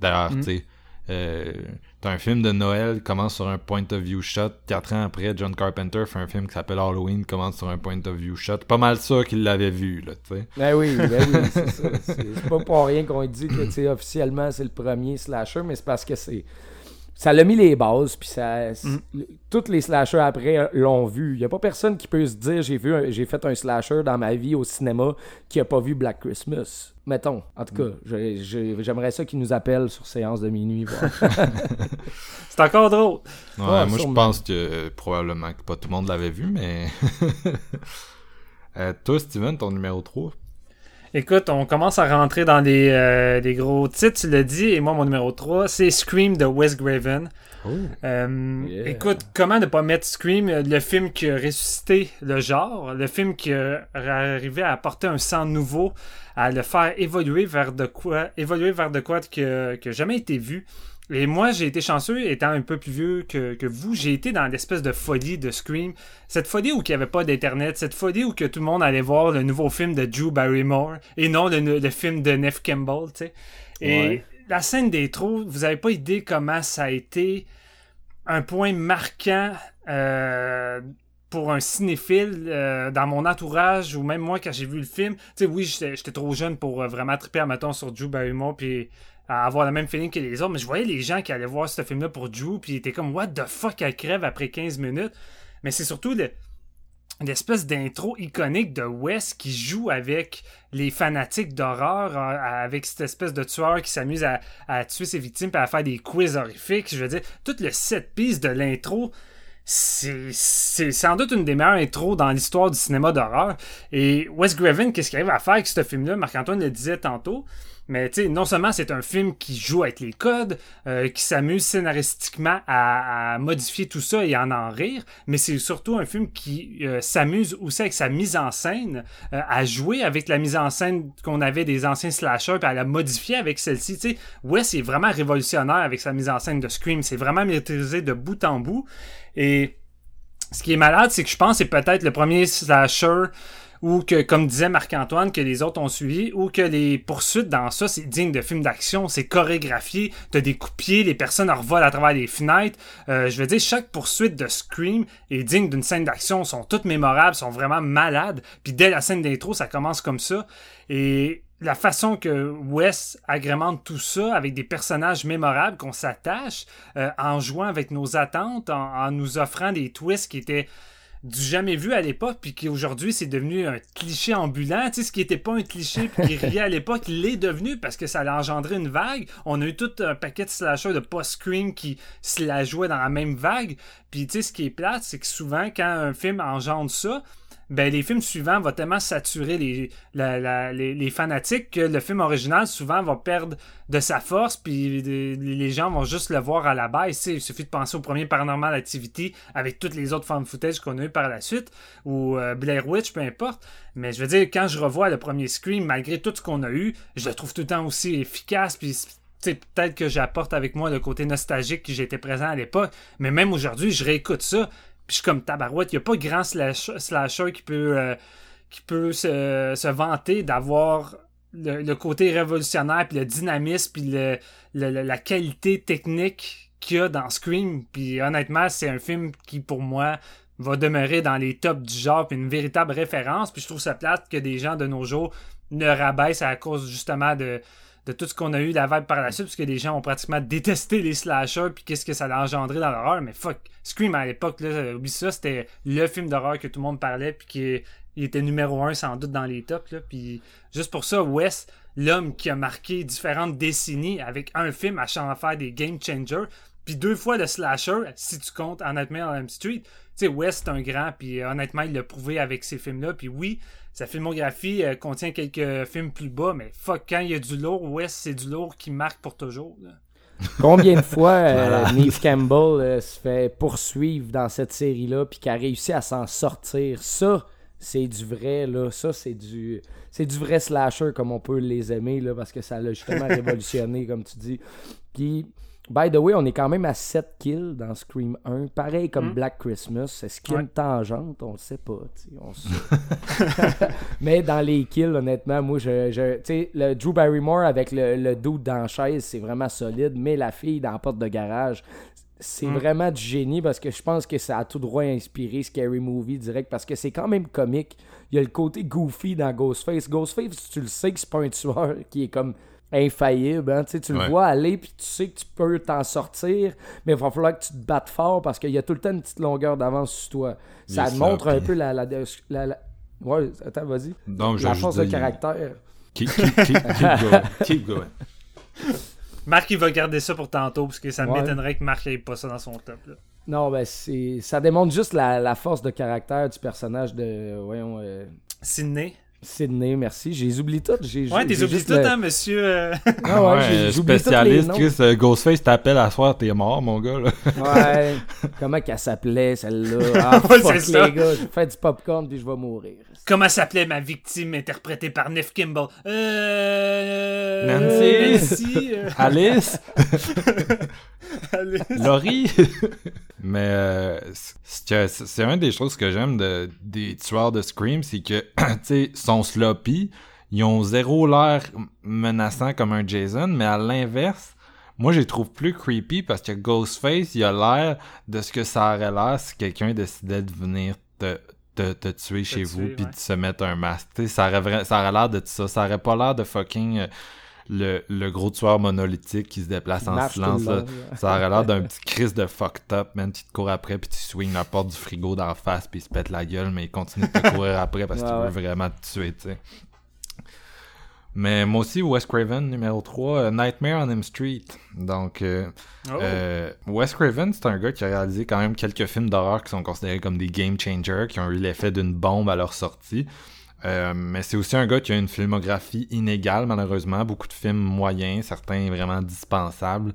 D'ailleurs, Mm. tu sais, euh, t'as un film de Noël commence sur un point of view shot. Quatre ans après, John Carpenter fait un film qui s'appelle Halloween, commence sur un point of view shot. Pas mal ça qu'il l'avait vu, là, tu sais. Ben oui, ben oui, c'est ça. C'est pas pour rien qu'on dit que tu sais, officiellement c'est le premier slasher, mais c'est parce que c'est. Ça l'a mis les bases, puis ça. Mm. Toutes les slashers après l'ont vu. Il y a pas personne qui peut se dire j'ai vu j'ai fait un slasher dans ma vie au cinéma qui a pas vu Black Christmas. Mettons. En tout cas, j'ai- j'aimerais ça qu'ils nous appellent sur séance de minuit. C'est encore drôle. Ouais, Ouais, moi, je pense que euh, probablement que pas tout le monde l'avait vu, mais. Euh, toi, Steven, ton numéro 3 Écoute, on commence à rentrer dans les, euh, les gros titres, tu l'as dit, et moi, mon numéro 3, c'est Scream de Wes Craven. Euh, Yeah. Écoute, comment ne pas mettre Scream, euh, le film qui a ressuscité le genre, le film qui a arrivé à apporter un sang nouveau, à le faire évoluer vers de quoi, évoluer vers de quoi que, que jamais été vu. Et moi, j'ai été chanceux, étant un peu plus vieux que, que vous, j'ai été dans l'espèce de folie de Scream. Cette folie où il n'y avait pas d'Internet, cette folie où que tout le monde allait voir le nouveau film de Drew Barrymore et non le, le film de Neve Campbell, tu sais. Et Ouais. la scène des trous, vous avez pas idée comment ça a été un point marquant euh, pour un cinéphile euh, dans mon entourage ou même moi quand j'ai vu le film. Tu sais, oui, j'étais j'étais trop jeune pour euh, vraiment triper à mettons sur Drew Barrymore puis à avoir le même feeling que les autres, mais je voyais les gens qui allaient voir ce film-là pour Drew puis ils étaient comme What the fuck, elle crève après 15 minutes. Mais c'est surtout le, l'espèce d'intro iconique de Wes qui joue avec les fanatiques d'horreur, avec cette espèce de tueur qui s'amuse à, tuer ses victimes et à faire des quiz horrifiques. Je veux dire, tout le set piece de l'intro, c'est sans doute une des meilleures intros dans l'histoire du cinéma d'horreur. Et Wes Craven, qu'est-ce qu'il arrive à faire avec ce film-là? Marc-Antoine le disait tantôt. Mais tu sais, non seulement c'est un film qui joue avec les codes, euh, qui s'amuse scénaristiquement à, modifier tout ça et en en rire, mais c'est surtout un film qui euh, s'amuse aussi avec sa mise en scène, euh, à jouer avec la mise en scène qu'on avait des anciens slashers, puis à la modifier avec celle-ci. Tu sais, Wes est vraiment révolutionnaire avec sa mise en scène de Scream. C'est vraiment maîtrisé de bout en bout. Et ce qui est malade, c'est que je pense que c'est peut-être le premier slasher ou que, comme disait Marc-Antoine, que les autres ont suivi, ou que les poursuites dans ça, c'est digne de films d'action, c'est chorégraphié, t'as des coups de pied, les personnes revolent à travers les fenêtres. Euh, je veux dire, chaque poursuite de Scream est digne d'une scène d'action, sont toutes mémorables, sont vraiment malades. Puis dès la scène d'intro, ça commence comme ça. Et la façon que Wes agrémente tout ça avec des personnages mémorables qu'on s'attache euh, en jouant avec nos attentes, en, en nous offrant des twists qui étaient du jamais vu à l'époque, puis qui aujourd'hui c'est devenu un cliché ambulant. Tu sais, ce qui était pas un cliché, puis qui riait à l'époque, l'est devenu parce que ça a engendré une vague. On a eu tout un paquet de slashers de post-scream qui se la jouaient dans la même vague. Puis tu sais, ce qui est plate, c'est que souvent, quand un film engendre ça, ben les films suivants vont tellement saturer les, les, fanatiques que le film original souvent va perdre de sa force puis les, gens vont juste le voir à la sais, Il suffit de penser au premier Paranormal Activity avec toutes les autres formes footage qu'on a eu par la suite ou euh, Blair Witch, peu importe. Mais je veux dire, quand je revois le premier Scream, malgré tout ce qu'on a eu, je le trouve tout le temps aussi efficace puis peut-être que j'apporte avec moi le côté nostalgique qui j'étais présent à l'époque, mais même aujourd'hui, je réécoute ça, puis je suis comme tabarouette, il n'y a pas grand slash- slasher qui peut, euh, qui peut se, vanter d'avoir le, côté révolutionnaire, puis le dynamisme, puis la qualité technique qu'il y a dans Scream. Puis honnêtement, c'est un film qui, pour moi, va demeurer dans les tops du genre, puis une véritable référence. Puis je trouve ça plate que des gens de nos jours ne rabaissent à cause justement de, de tout ce qu'on a eu la vague par la suite, parce que les gens ont pratiquement détesté les slashers, puis qu'est-ce que ça a engendré dans l'horreur. Mais fuck, Scream à l'époque, là, oublie ça, c'était le film d'horreur que tout le monde parlait, puis qui il était numéro un sans doute dans les tops. Là, puis juste pour ça, Wes, l'homme qui a marqué différentes décennies avec un film à chaque faire des game changers, puis deux fois le slasher, si tu comptes en Nightmare on Elm Street. Tu sais, Wes, c'est un grand, puis euh, honnêtement, il l'a prouvé avec ces films-là. Puis oui, sa filmographie euh, contient quelques films plus bas, mais fuck, quand il y a du lourd, Wes, c'est du lourd qui marque pour toujours. là. Combien de fois euh, Voilà. Neve Campbell euh, se fait poursuivre dans cette série-là puis qui a réussi à s'en sortir? Ça, c'est du vrai, là. Ça, c'est du. C'est du vrai slasher comme on peut les aimer, là, parce que ça l'a justement révolutionné, comme tu dis. Puis By the way, on est quand même à 7 kills dans Scream 1. Pareil comme Mm. Black Christmas. Est-ce qu'il y a Ouais. une tangente? On le sait pas. on sait. Mais dans les kills, honnêtement, moi, je, je- le Drew Barrymore avec le, le dude dans la chaise, c'est vraiment solide. Mais la fille dans la porte de garage, c'est Mm. vraiment du génie parce que je pense que ça a tout droit inspiré Scary Movie direct parce que c'est quand même comique. Il y a le côté goofy dans Ghostface. Ghostface, tu le sais que c'est pas un tueur qui est comme infaillible. hein. Tu sais, tu le Ouais. vois aller puis tu sais que tu peux t'en sortir, mais il va falloir que tu te battes fort parce qu'il y a tout le temps une petite longueur d'avance sur toi. Ça Yes, montre ça, un puis- peu la, la, la- la- Ouais, attends, vas-y. Donc, je La force de caractère. Keep, keep, keep, keep going. Keep going. Marc, il va garder ça pour tantôt, parce que ça Ouais. m'étonnerait que Marc ait pas ça dans son top. Là. Non, ben c'est. Ça démontre juste la, la force de caractère du personnage de. Voyons. euh, Sydney. Sydney, merci. J'ai les oublie toutes. J'ai, Ouais, t'es oublié juste tout, le- hein, monsieur. euh, Ah ouais, Ouais, j'ai- j'oublie tous les spécialiste, noms. Chris, euh, Ghostface t'appelle à soir, t'es mort, mon gars. Là. Ouais. Comment qu'elle s'appelait, celle-là? Ah, Ouais, fuck, c'est ça. les gars. Je fais du popcorn puis je vais mourir. Comment s'appelait ma victime interprétée par Neff Kimball? Euh. Nancy. Nancy. euh, Alice, Alice. Laurie. Mais euh, c'est que- c'est un des choses que j'aime de, des tueurs de Scream, c'est que, tu sais, sont sloppy, ils ont zéro l'air menaçant comme un Jason, mais à l'inverse, moi, je les trouve plus creepy parce que Ghostface, il a l'air de ce que ça aurait l'air si quelqu'un décidait de venir te, te, te tuer chez vous puis de se mettre un masque. Tu sais, ça aurait, ça aurait l'air de ça. Ça aurait pas l'air de fucking euh, le, le gros tueur monolithique qui se déplace Il en silence. là. Ça aurait l'air d'un petit crise de fucked up, man. Tu te cours après, puis tu swings la porte du frigo d'en face, puis il se pète la gueule, mais il continue de te courir après parce qu'il Ouais, veut vraiment te tuer, tu sais. Mais moi aussi, Wes Craven, numéro 3, euh, Nightmare on M Street. Donc, euh, Oh. euh, Wes Craven, c'est un gars qui a réalisé quand même quelques films d'horreur qui sont considérés comme des game changers, qui ont eu l'effet d'une bombe à leur sortie. Euh, mais c'est aussi un gars qui a une filmographie inégale, malheureusement. Beaucoup de films moyens, certains vraiment dispensables.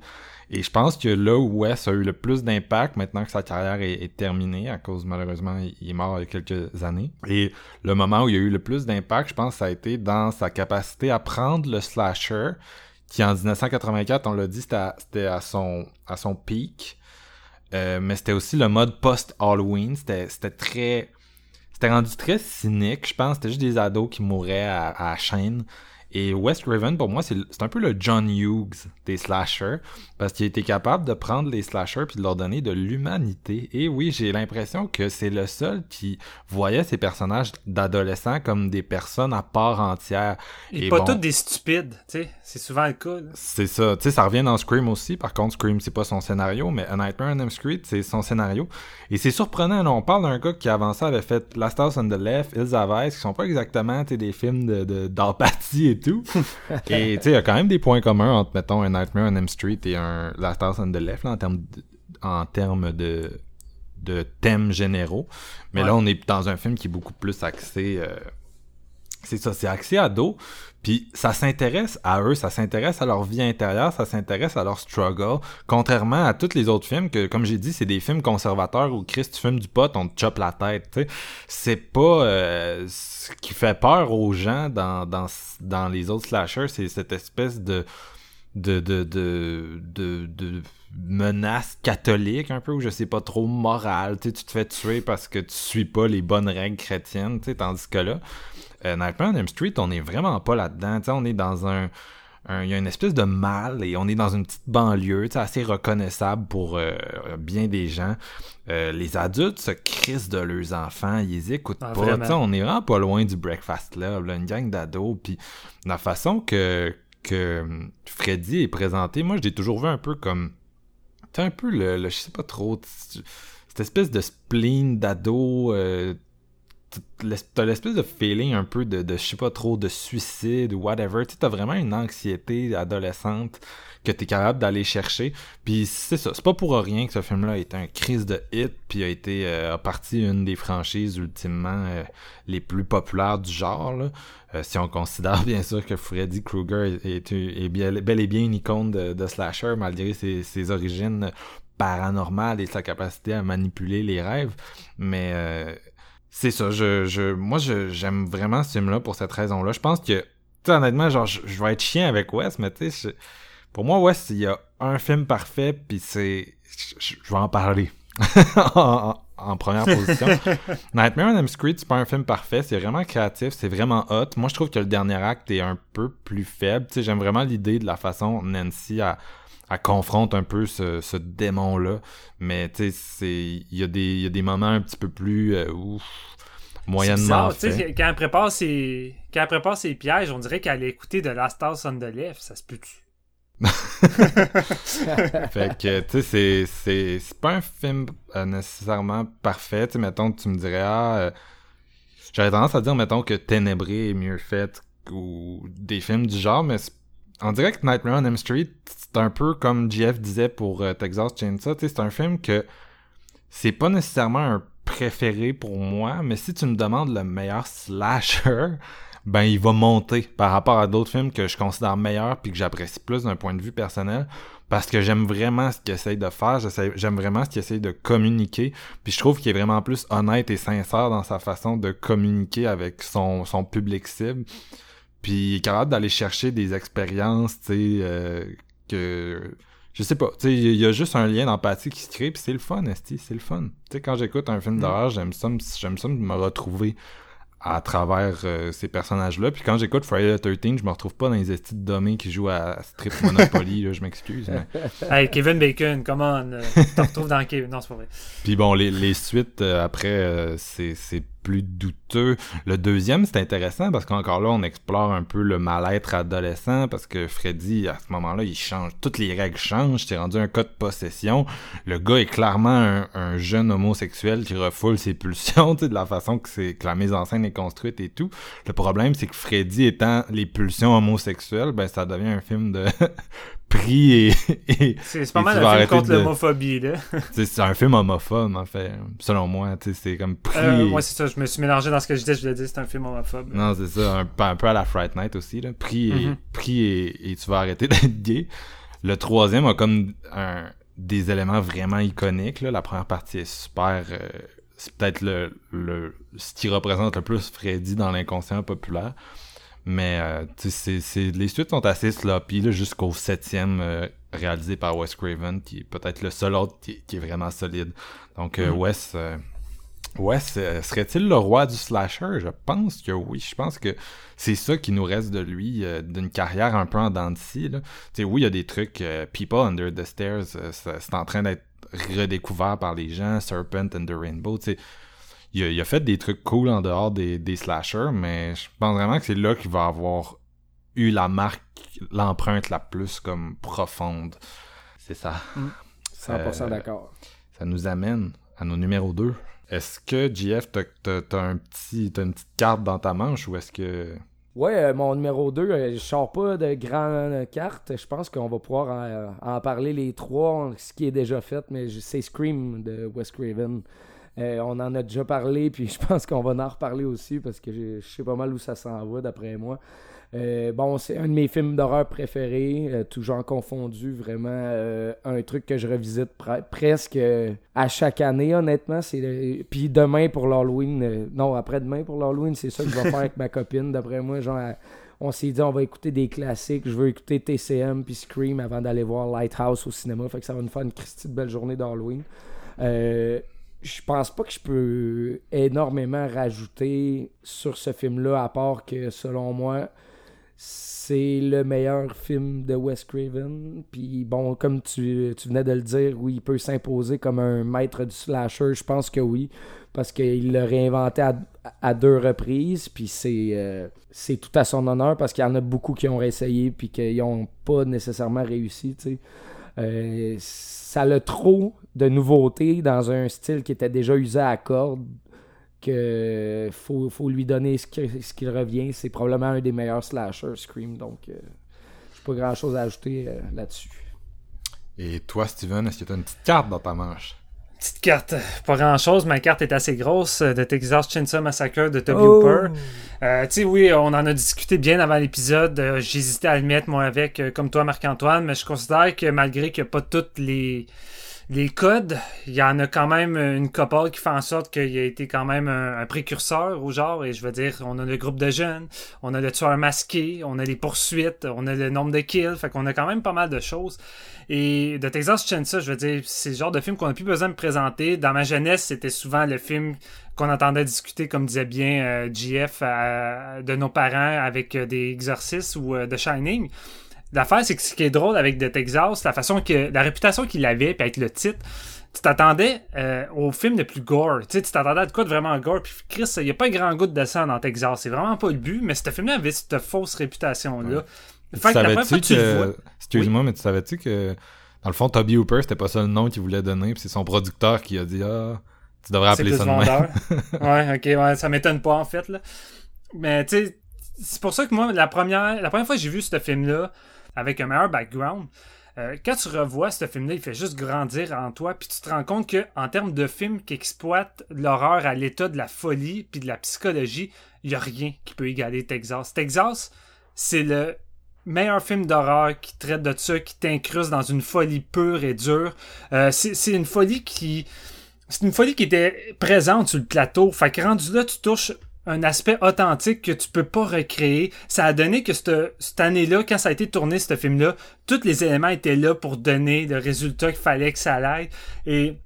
Et je pense que là où Wes a eu le plus d'impact, maintenant que sa carrière est, terminée, à cause, malheureusement, il est mort il y a quelques années. Et le moment où il a eu le plus d'impact, je pense ça a été dans sa capacité à prendre le slasher, qui en 1984, on l'a dit, c'était à, son, à son pic. Euh, mais c'était aussi le mode post-Halloween. C'était très. C'était rendu très cynique, je pense. C'était juste des ados qui mouraient à, à la chaîne. Et Wes Craven, pour moi, c'est un peu le John Hughes des slashers, parce qu'il était capable de prendre les slashers puis de leur donner de l'humanité. Et oui, j'ai l'impression que c'est le seul qui voyait ces personnages d'adolescents comme des personnes à part entière. Et, Et pas bon. tous des stupides, tu sais. C'est souvent le cas. C'est ça. Tu sais, ça revient dans Scream aussi. Par contre, Scream, c'est pas son scénario, mais A Nightmare on Elm Street, c'est son scénario. Et c'est surprenant. là. On parle d'un gars qui, avant ça, avait fait Last House on the Left, Hills Have qui sont pas exactement tu sais, des films de- de- d'empathie et tout. et tu sais, il y a quand même des points communs entre, mettons, A Nightmare on Elm Street et un Last House on the Left, là, en termes de, en termes de, de thèmes généraux. Mais Ouais. là, on est dans un film qui est beaucoup plus axé... euh, c'est ça, c'est axé à dos. Puis ça s'intéresse à eux, ça s'intéresse à leur vie intérieure, ça s'intéresse à leur struggle. Contrairement à tous les autres films que, comme j'ai dit, c'est des films conservateurs où Chris, tu fumes du pot, on te chope la tête. tu sais. C'est pas euh, ce qui fait peur aux gens dans, dans, dans les autres slashers, c'est cette espèce de de, de, de, de, menace catholique un peu ou je sais pas trop morale tu te fais tuer parce que tu suis pas les bonnes règles chrétiennes tandis que là euh, Nightmare on Elm Street on est vraiment pas là-dedans. On est dans un il y a une espèce de mal et on est dans une petite banlieue assez reconnaissable pour euh, bien des gens. Euh, les adultes se crissent de leurs enfants ils les écoutent Ah, pas on est vraiment pas loin du Breakfast Club là, une gang d'ados. Puis la façon que que hum, Freddy est présenté, moi je l'ai toujours vu un peu comme t'as un peu le, le- je sais pas trop cette espèce de spleen d'ado euh, t'as l'espèce de feeling un peu de, je sais pas trop de suicide ou whatever tu t'as vraiment une anxiété adolescente que t'es capable d'aller chercher puis c'est ça c'est pas pour rien que ce film là a été un crise de hit puis a été euh, a parti une des franchises ultimement euh, les plus populaires du genre là. Euh, si on considère bien sûr que Freddy Krueger est, bel et bien une icône de, de slasher malgré ses, ses origines paranormales et sa capacité à manipuler les rêves. Mais euh, c'est ça, je, je, moi je- j'aime vraiment ce film-là pour cette raison-là. Je pense que, honnêtement, genre, je, je vais être chien avec Wes, mais tu sais, je- pour moi, Wes, il y a un film parfait, puis c'est... Je vais en parler. en, première position. Nightmare on Elm Street, c'est pas un film parfait, c'est vraiment créatif, c'est vraiment hot. Moi, je trouve que le dernier acte est un peu plus faible. Tu sais, j'aime vraiment l'idée de la façon Nancy a elle confronte un peu ce, démon-là. Mais tu sais, il y, a des, moments un petit peu plus euh, ouf, moyennement fait. Quand elle, prépare ses, quand elle prépare ses pièges, on dirait qu'elle a écouté de Last House on the Left. Ça se peut-tu? fait que, tu sais, c'est, c'est, pas un film euh, nécessairement parfait. Tu sais, mettons, tu me dirais, ah, euh, j'aurais tendance à dire, mettons, que Ténébré est mieux fait ou des films du genre, mais on dirait que Nightmare on M Street, c'est un peu comme Jeff disait pour euh, Texas Chainsaw, c'est un film que c'est pas nécessairement un préféré pour moi, mais si tu me demandes le meilleur slasher, ben il va monter par rapport à d'autres films que je considère meilleurs puis que j'apprécie plus d'un point de vue personnel parce que j'aime vraiment ce qu'il essaye de faire, j'aime vraiment ce qu'il essaye de communiquer, puis je trouve qu'il est vraiment plus honnête et sincère dans sa façon de communiquer avec son, public cible. Puis il est capable d'aller chercher des expériences, tu sais, euh, que je sais pas, tu sais, il y a juste un lien d'empathie qui se crée, puis c'est le fun, Esti, c'est le fun. Tu sais, quand j'écoute un film mm. d'horreur, j'aime ça, j'aime ça me retrouver à travers euh, ces personnages-là. Puis quand j'écoute Friday the 13, je me retrouve pas dans les estis de domaines qui jouent à Strip Monopoly, là, je m'excuse. hey, Kevin Bacon, comment on, euh, te retrouves dans Kevin. Non, c'est pas vrai. Puis bon, les, les suites, après, c'est plus douteux. Le deuxième, c'est intéressant parce qu'encore là, on explore un peu le mal-être adolescent parce que Freddy, à ce moment-là, il change. Toutes les règles changent. C'est rendu un cas de possession. Le gars est clairement un, jeune homosexuel qui refoule ses pulsions, de la façon que, que la mise en scène est construite et tout. Le problème, c'est que Freddy étant les pulsions homosexuelles, ben ça devient un film de et. c'est pas mal un film contre l'homophobie, là. c'est un film homophobe, en fait. Selon moi, c'est comme pris. Euh, moi, c'est ça, je me suis mélangé dans ce que je disais, je voulais dire c'est un film homophobe. Non, c'est ça, un, peu à la Fright Night aussi, là. Pris, et, mm-hmm. pris et, tu vas arrêter d'être gay. Le troisième a comme un, des éléments vraiment iconiques, là. La première partie est super. Euh, c'est peut-être le, le, ce qui représente le plus Freddy dans l'inconscient populaire. Mais euh, c'est, les suites sont assez sloppy jusqu'au septième euh, réalisé par Wes Craven, qui est peut-être le seul autre qui, est vraiment solide. Donc euh, mm-hmm. Wes, euh, Wes serait-il le roi du slasher? Je pense que oui. Je pense que c'est ça qui nous reste de lui, d'une carrière un peu en dents de scie. Oui, il y a des trucs. People Under the Stairs, c'est en train d'être redécouvert par les gens. Serpent and the Rainbow. sais il a, fait des trucs cool en dehors des, des slashers, mais je pense vraiment que c'est là qu'il va avoir eu la marque, l'empreinte la plus comme profonde. C'est ça. 100% euh, d'accord. Ça nous amène à nos numéros 2. Est-ce que, JF, t'as, un petit, une petite carte dans ta manche ou est-ce que... Ouais, euh, mon numéro 2, euh, je sors pas de grandes cartes. Je pense qu'on va pouvoir en, en, parler les trois, ce qui est déjà fait, mais c'est Scream de Wes Craven. Euh, on en a déjà parlé, puis je pense qu'on va en reparler aussi parce que je, sais pas mal où ça s'en va, d'après moi. Euh, bon, c'est un de mes films d'horreur préférés, euh, toujours confondu, vraiment un truc que je revisite presque à chaque année, honnêtement. Puis demain pour l'Halloween, non, après-demain pour l'Halloween, c'est ça que je vais faire avec ma copine, d'après moi. Genre, on s'est dit on va écouter des classiques, je veux écouter TCM puis Scream avant d'aller voir Lighthouse au cinéma, fait que ça va nous faire une Christie de belle journée d'Halloween. Euh, je pense pas que je peux énormément rajouter sur ce film-là, à part que, selon moi, c'est le meilleur film de Wes Craven. Puis bon, comme tu, venais de le dire, oui, il peut s'imposer comme un maître du slasher. Je pense que oui, parce qu'il l'a réinventé à, deux reprises. Puis euh, c'est tout à son honneur parce qu'il y en a beaucoup qui ont réessayé puis qui n'ont pas nécessairement réussi. Tu sais. Euh, ça a trop de nouveautés dans un style qui était déjà usé à corde que faut, faut lui donner ce qu'il revient. C'est probablement un des meilleurs slashers, Scream. Donc, euh, j'ai pas grand chose à ajouter euh, là-dessus. Et toi, Steven, est-ce que tu as une petite carte dans ta manche? Petite carte, pas grand chose. Ma carte est assez grosse de Texas Chainsaw Massacre de Toby oh. Hooper. Euh, tu sais, oui, on en a discuté bien avant l'épisode. J'hésitais à le mettre, moi, avec, comme toi, Marc-Antoine, mais je considère que malgré qu'il n'y a pas toutes les les codes, il y en a quand même une couple qui fait en sorte qu'il a été quand même un, précurseur au genre. Et je veux dire, on a le groupe de jeunes, on a le tueur masqué, on a les poursuites, on a le nombre de kills. Fait qu'on a quand même pas mal de choses. Et de Texas Chainsaw, je veux dire, c'est le genre de film qu'on n'a plus besoin de présenter. Dans ma jeunesse, c'était souvent le film qu'on entendait discuter, comme disait bien euh, GF, de nos parents avec euh, des exorcistes ou euh, de Shining. L'affaire, c'est que ce qui est drôle avec The Texas, la façon que. la réputation qu'il avait, puis avec le titre, tu t'attendais euh, au film le plus gore. Tu sais, tu t'attendais à quoi de vraiment gore. Puis Chris, il n'y a pas grand goût de sang dans Texas. C'est vraiment pas le but, mais ce film-là avait cette fausse réputation-là. Fait que que... Excuse-moi, mais tu savais-tu que dans le fond, Toby Hooper, c'était pas ça le nom qu'il voulait donner, puis c'est son producteur qui a dit Ah, tu devrais appeler ça de même. ouais, ok, ouais, ça m'étonne pas en fait. Là. Mais tu sais, c'est pour ça que moi, la première, la première fois que j'ai vu ce film-là, avec un meilleur background, euh, quand tu revois ce film-là, il fait juste grandir en toi, puis tu te rends compte que en termes de film qui exploite l'horreur à l'état de la folie puis de la psychologie, il a rien qui peut égaler Texas. Texas, c'est le meilleur film d'horreur qui traite de ça, qui t'incruste dans une folie pure et dure. Euh, c'est une folie qui c'est une folie qui était présente sur le plateau. Fait que rendu là, tu touches un aspect authentique que tu peux pas recréer. Ça a donné que cette, cette année-là, quand ça a été tourné, ce film-là, tous les éléments étaient là pour donner le résultat qu'il fallait que ça aille. Et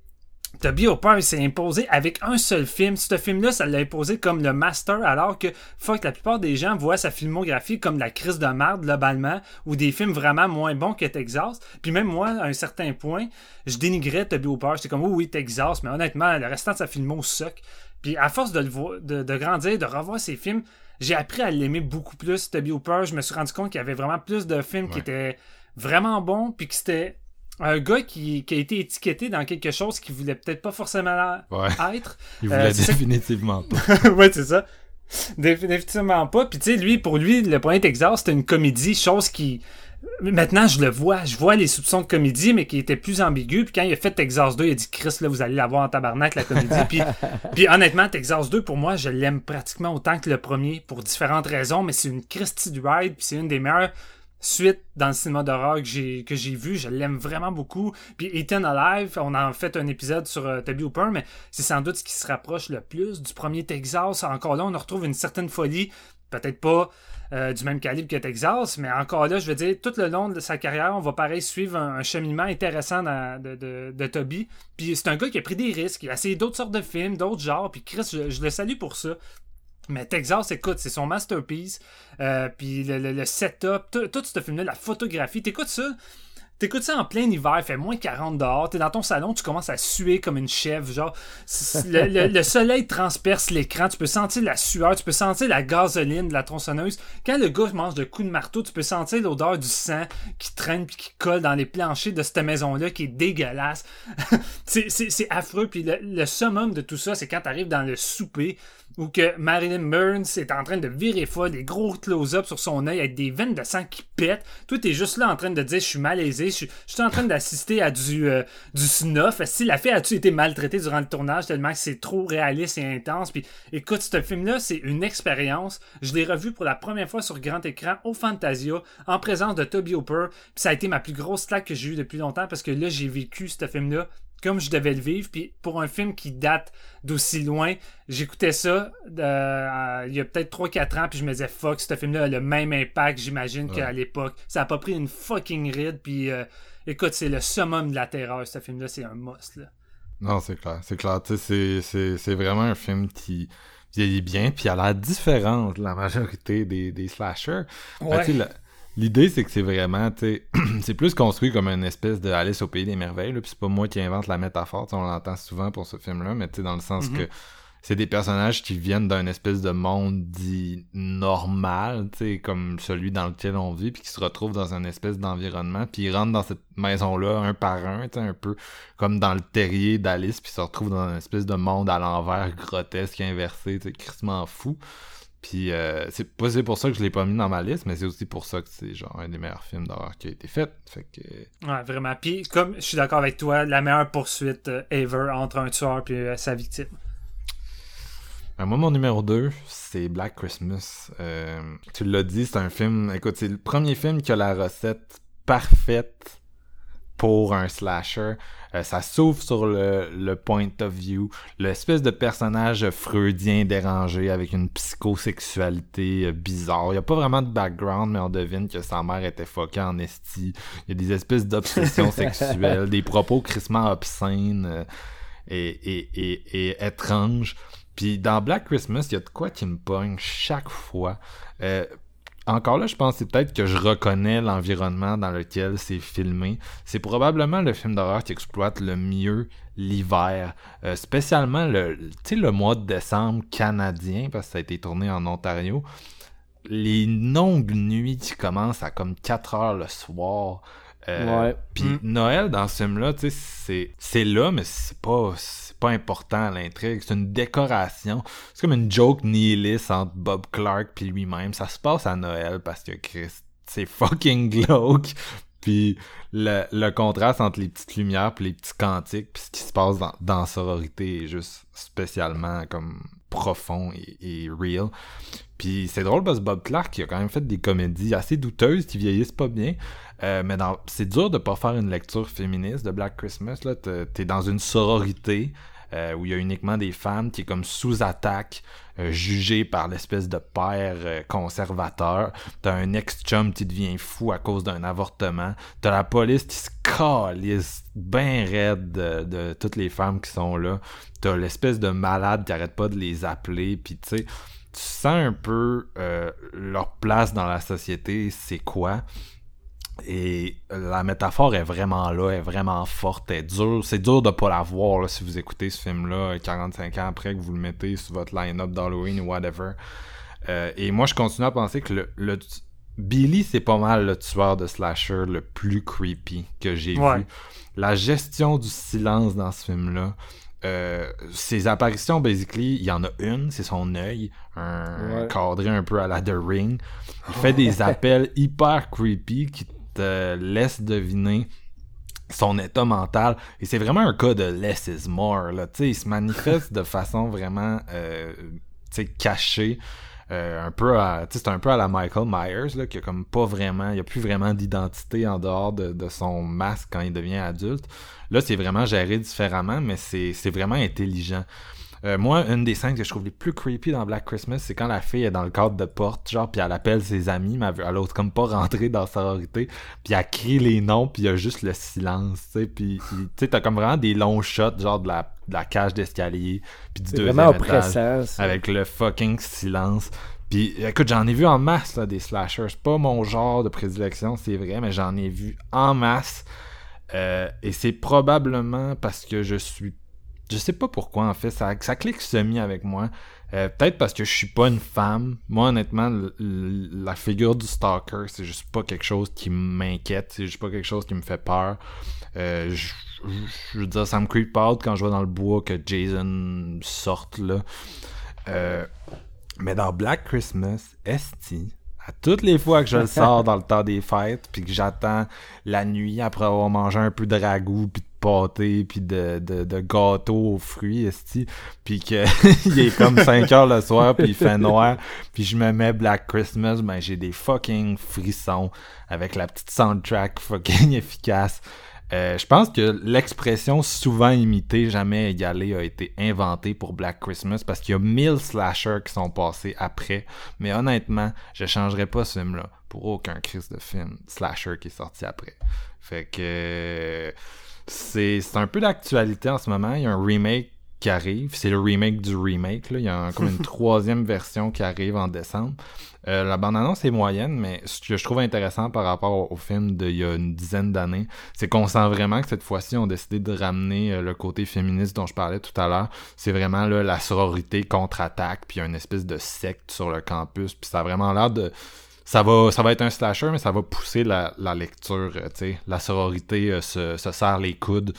Toby Hopper s'est imposé avec un seul film. Ce film-là, ça l'a imposé comme le master, alors que fuck, la plupart des gens voient sa filmographie comme la crise de merde globalement, ou des films vraiment moins bons que Texas. Puis même moi, à un certain point, je dénigrais Toby Hopper. J'étais comme, oh oui, Texas, mais honnêtement, le restant de sa filmo suck. Puis à force de, le de, de grandir, de revoir ses films, j'ai appris à l'aimer beaucoup plus, Toby Hooper. Je me suis rendu compte qu'il y avait vraiment plus de films qui étaient vraiment bons, puis que c'était un gars qui, qui, a été étiqueté dans quelque chose qu'il voulait peut-être pas forcément être. Il voulait euh, définitivement pas. ouais, c'est ça. Définitivement pas. Puis tu sais, lui, pour lui, le point Texas, c'était une comédie, chose qui Maintenant, je le vois. Je vois les soupçons de comédie, mais qui étaient plus ambigus. Puis quand il a fait Texas 2, il a dit Chris, là, vous allez la voir en tabarnak, la comédie. puis, puis honnêtement, Texas 2, pour moi, je l'aime pratiquement autant que le premier, pour différentes raisons, mais c'est une Christie du ride, puis c'est une des meilleures suites dans le cinéma d'horreur que j'ai que j'ai vu je l'aime vraiment beaucoup puis Ethan Alive on a fait un épisode sur euh, Toby Hooper mais c'est sans doute ce qui se rapproche le plus du premier Texas encore là on retrouve une certaine folie peut-être pas euh, du même calibre que Texas, mais encore là, je veux dire, tout le long de sa carrière, on va pareil suivre un, cheminement intéressant de, Toby. Puis c'est un gars qui a pris des risques, il a essayé d'autres sortes de films, d'autres genres, puis Chris, je, le salue pour ça. Mais Texas, écoute, c'est son masterpiece. Euh, puis le, setup, tout, tout ce film-là, la photographie, t'écoutes ça, T'écoutes ça en plein hiver, il fait moins 40 dehors, t'es dans ton salon, tu commences à suer comme une chèvre, genre, le, soleil transperce l'écran, tu peux sentir la sueur, tu peux sentir la gasoline de la tronçonneuse. Quand le gars mange de coups de marteau, tu peux sentir l'odeur du sang qui traîne puis qui colle dans les planchers de cette maison-là qui est dégueulasse. c'est affreux, puis le, le, summum de tout ça, c'est quand t'arrives dans le souper, où que Marilyn Burns est en train de virer folle, des gros close-ups sur son œil avec des veines de sang qui pètent. Toi, t'es juste là en train de dire je suis malaisé, je suis, en train d'assister à du, euh, du snuff. Si la fille a-tu été maltraitée durant le tournage tellement que c'est trop réaliste et intense? Puis écoute, ce film-là, c'est une expérience. Je l'ai revu pour la première fois sur grand écran au Fantasia en présence de Toby Hooper. Puis ça a été ma plus grosse claque que j'ai eue depuis longtemps parce que là, j'ai vécu ce film-là comme je devais le vivre. Puis pour un film qui date d'aussi loin, j'écoutais ça euh, il y a peut-être 3-4 ans, puis je me disais, fuck, ce film-là a le même impact, j'imagine, qu'à l'époque. Ça a pas pris une fucking ride, puis euh, écoute, c'est le summum de la terreur, ce film-là, c'est un must. Là. Non, c'est clair, c'est clair. C'est vraiment un film qui vieillit bien, puis à la différence de la majorité des, des slashers. Ben, L'idée, c'est que c'est vraiment, tu c'est plus construit comme une espèce de Alice au pays des merveilles, puis c'est pas moi qui invente la métaphore, on l'entend souvent pour ce film-là, mais tu dans le sens que mm-hmm. c'est des personnages qui viennent d'un espèce de monde dit normal, tu comme celui dans lequel on vit, puis qui se retrouvent dans un espèce d'environnement, puis ils rentrent dans cette maison-là un par un, tu un peu comme dans le terrier d'Alice, puis se retrouvent dans un espèce de monde à l'envers, grotesque, inversé, tu sais, fou. Puis euh, c'est pas pour ça que je l'ai pas mis dans ma liste, mais c'est aussi pour ça que c'est genre un des meilleurs films d'horreur qui a été fait. Fait que... Ouais, vraiment. Puis comme je suis d'accord avec toi, la meilleure poursuite euh, ever entre un tueur et euh, sa victime. Ben, moi, mon numéro 2, c'est Black Christmas. tu l'as dit, c'est un film. Écoute, c'est le premier film qui a la recette parfaite pour un slasher. Euh, ça s'ouvre sur le, le, point of view, l'espèce de personnage freudien dérangé avec une psychosexualité euh, bizarre. Il n'y a pas vraiment de background, mais on devine que sa mère était foquée en esti. Il y a des espèces d'obsessions sexuelles, des propos crissement obscènes euh, et, et, et, et étranges. Puis dans Black Christmas, il y a de quoi qui me pogne chaque fois. Euh, encore là, je pense que c'est peut-être que je reconnais l'environnement dans lequel c'est filmé. C'est probablement le film d'horreur qui exploite le mieux l'hiver, euh, spécialement le, le mois de décembre canadien, parce que ça a été tourné en Ontario. Les longues nuits qui commencent à comme 4 heures le soir. Euh, Ouais. Puis Mm. Noël dans ce film-là, tu sais, c'est- c'est là, mais c'est pas, c'est pas important l'intrigue. C'est une décoration. C'est comme une joke nihiliste entre Bob Clark puis lui-même. Ça se passe à Noël parce que Chris, c'est fucking glauque. Puis le, le contraste entre les petites lumières puis les petits cantiques puis ce qui se passe dans, dans Sororité est juste spécialement comme profond et, et real. Puis c'est drôle parce que Bob Clark il a quand même fait des comédies assez douteuses qui vieillissent pas bien. Euh, mais c'est dur de pas faire une lecture féministe de Black Christmas. Là, t'es dans une sororité euh, où il y a uniquement des femmes qui est comme sous attaque, euh, par l'espèce de père euh, conservateur. T'as un ex-chum qui devient fou à cause d'un avortement. T'as la police qui se calisse bien raide de, de toutes les femmes qui sont là. T'as l'espèce de malade qui arrête pas de les appeler. Puis tu sais, tu sens un peu euh, leur place dans la société, c'est quoi? Et la métaphore est vraiment là, est vraiment forte, est dure. C'est dur de pas la voir là, si vous écoutez ce film-là 45 ans après que vous le mettez sur votre line-up d'Halloween ou whatever. Euh, et moi, je continue à penser que le, le- Billy, c'est pas mal le tueur de slasher le plus creepy que j'ai Ouais. vu. La gestion du silence dans ce film-là. Euh, ses apparitions, basically, il y en a une, c'est son œil, un Ouais. cadré un peu à la The Ring. Il fait des appels hyper creepy qui te laissent deviner son état mental. Et c'est vraiment un cas de less is more. Il se manifeste de façon vraiment euh, cachée. euh, un peu à, c'est un peu à la Michael Myers qui a comme pas vraiment, il a plus vraiment d'identité en dehors de, de son masque quand il devient adulte. Là, c'est vraiment géré différemment, mais c'est vraiment intelligent. Euh, moi, une des scènes que je trouve les plus creepy dans Black Christmas, c'est quand la fille est dans le cadre de porte, genre, puis elle appelle ses amis, mais elle, elle ose comme pas rentrer dans sa sororité, puis elle crie les noms, puis il y a juste le silence, tu sais, puis tu sais, t'as comme vraiment des longs shots, genre de la, de la cage d'escalier, puis du deuxième vraiment étage, oppressant. ça. avec le fucking silence. Puis écoute, j'en ai vu en masse, là, des slashers. C'est pas mon genre de prédilection, c'est vrai, mais j'en ai vu en masse. Euh, et c'est probablement parce que je suis. Je sais pas pourquoi, en fait. Ça, ça clique semi avec moi. Euh, Peut-être parce que je suis pas une femme. Moi, honnêtement, la figure du stalker, c'est juste pas quelque chose qui m'inquiète. C'est juste pas quelque chose qui me fait peur. Euh, je, veux dire, ça me creep out quand je vais dans le bois que Jason sorte, là. Euh, mais dans Black Christmas, Esti, à toutes les fois que je le sors dans le temps des fêtes, puis que j'attends la nuit après avoir mangé un peu de ragoût, puis pâté, puis de, de, gâteau aux fruits, Esti, puis que il est comme 5 heures le soir, puis il fait noir, puis je me mets Black Christmas, ben j'ai des fucking frissons avec la petite soundtrack fucking efficace. Euh, je pense que l'expression souvent imitée, jamais égalée a été inventée pour Black Christmas parce qu'il y a mille slashers qui sont passés après. Mais honnêtement, je changerais pas ce film-là pour aucun Chris de film slasher qui est sorti après. Fait que c'est c'est un peu d'actualité en ce moment. Il y a un remake qui arrive. C'est le remake du remake. Là. Il y a comme une troisième version qui arrive en décembre. Euh, la bande-annonce est moyenne, mais ce que je trouve intéressant par rapport au, au film d'il y a une dizaine d'années, c'est qu'on sent vraiment que cette fois-ci, on a décidé de ramener euh, le côté féministe dont je parlais tout à l'heure. C'est vraiment là, la sororité contre-attaque, puis il y a une espèce de secte sur le campus, puis ça a vraiment l'air de... Ça va, ça va être un slasher, mais ça va pousser la, la lecture, euh, tu sais. La sororité euh, se, se serre les coudes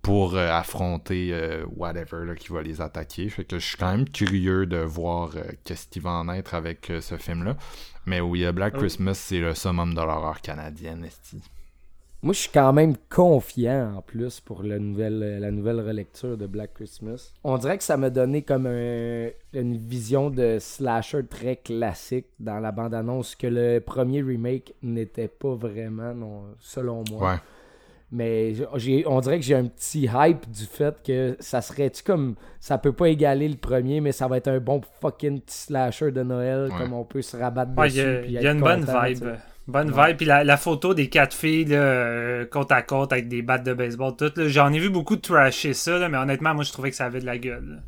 pour euh, affronter whatever là, qui va les attaquer. Fait que je suis quand même curieux de voir qu'est-ce qui va en être avec ce film-là. Mais oui, Black Oui. Christmas, c'est le summum de l'horreur canadienne, esti. Moi, je suis quand même confiant en plus pour la nouvelle, la nouvelle relecture de Black Christmas. On dirait que ça m'a donné comme un- une vision de slasher très classique dans la bande-annonce que le premier remake n'était pas vraiment, non, selon moi. Ouais. Mais on dirait que j'ai un petit hype du fait que ça serait-tu comme. Ça peut pas égaler le premier, mais ça va être un bon fucking petit slasher de Noël, Ouais. comme on peut se rabattre Ouais, dessus. il y a, y une bonne vibe. Bonne Ouais. vibe. Puis la, la photo des quatre filles là, euh, côte à côte avec des battes de baseball, tout. là. J'en ai vu beaucoup de trasher ça, là, mais honnêtement, moi, je trouvais que ça avait de la gueule.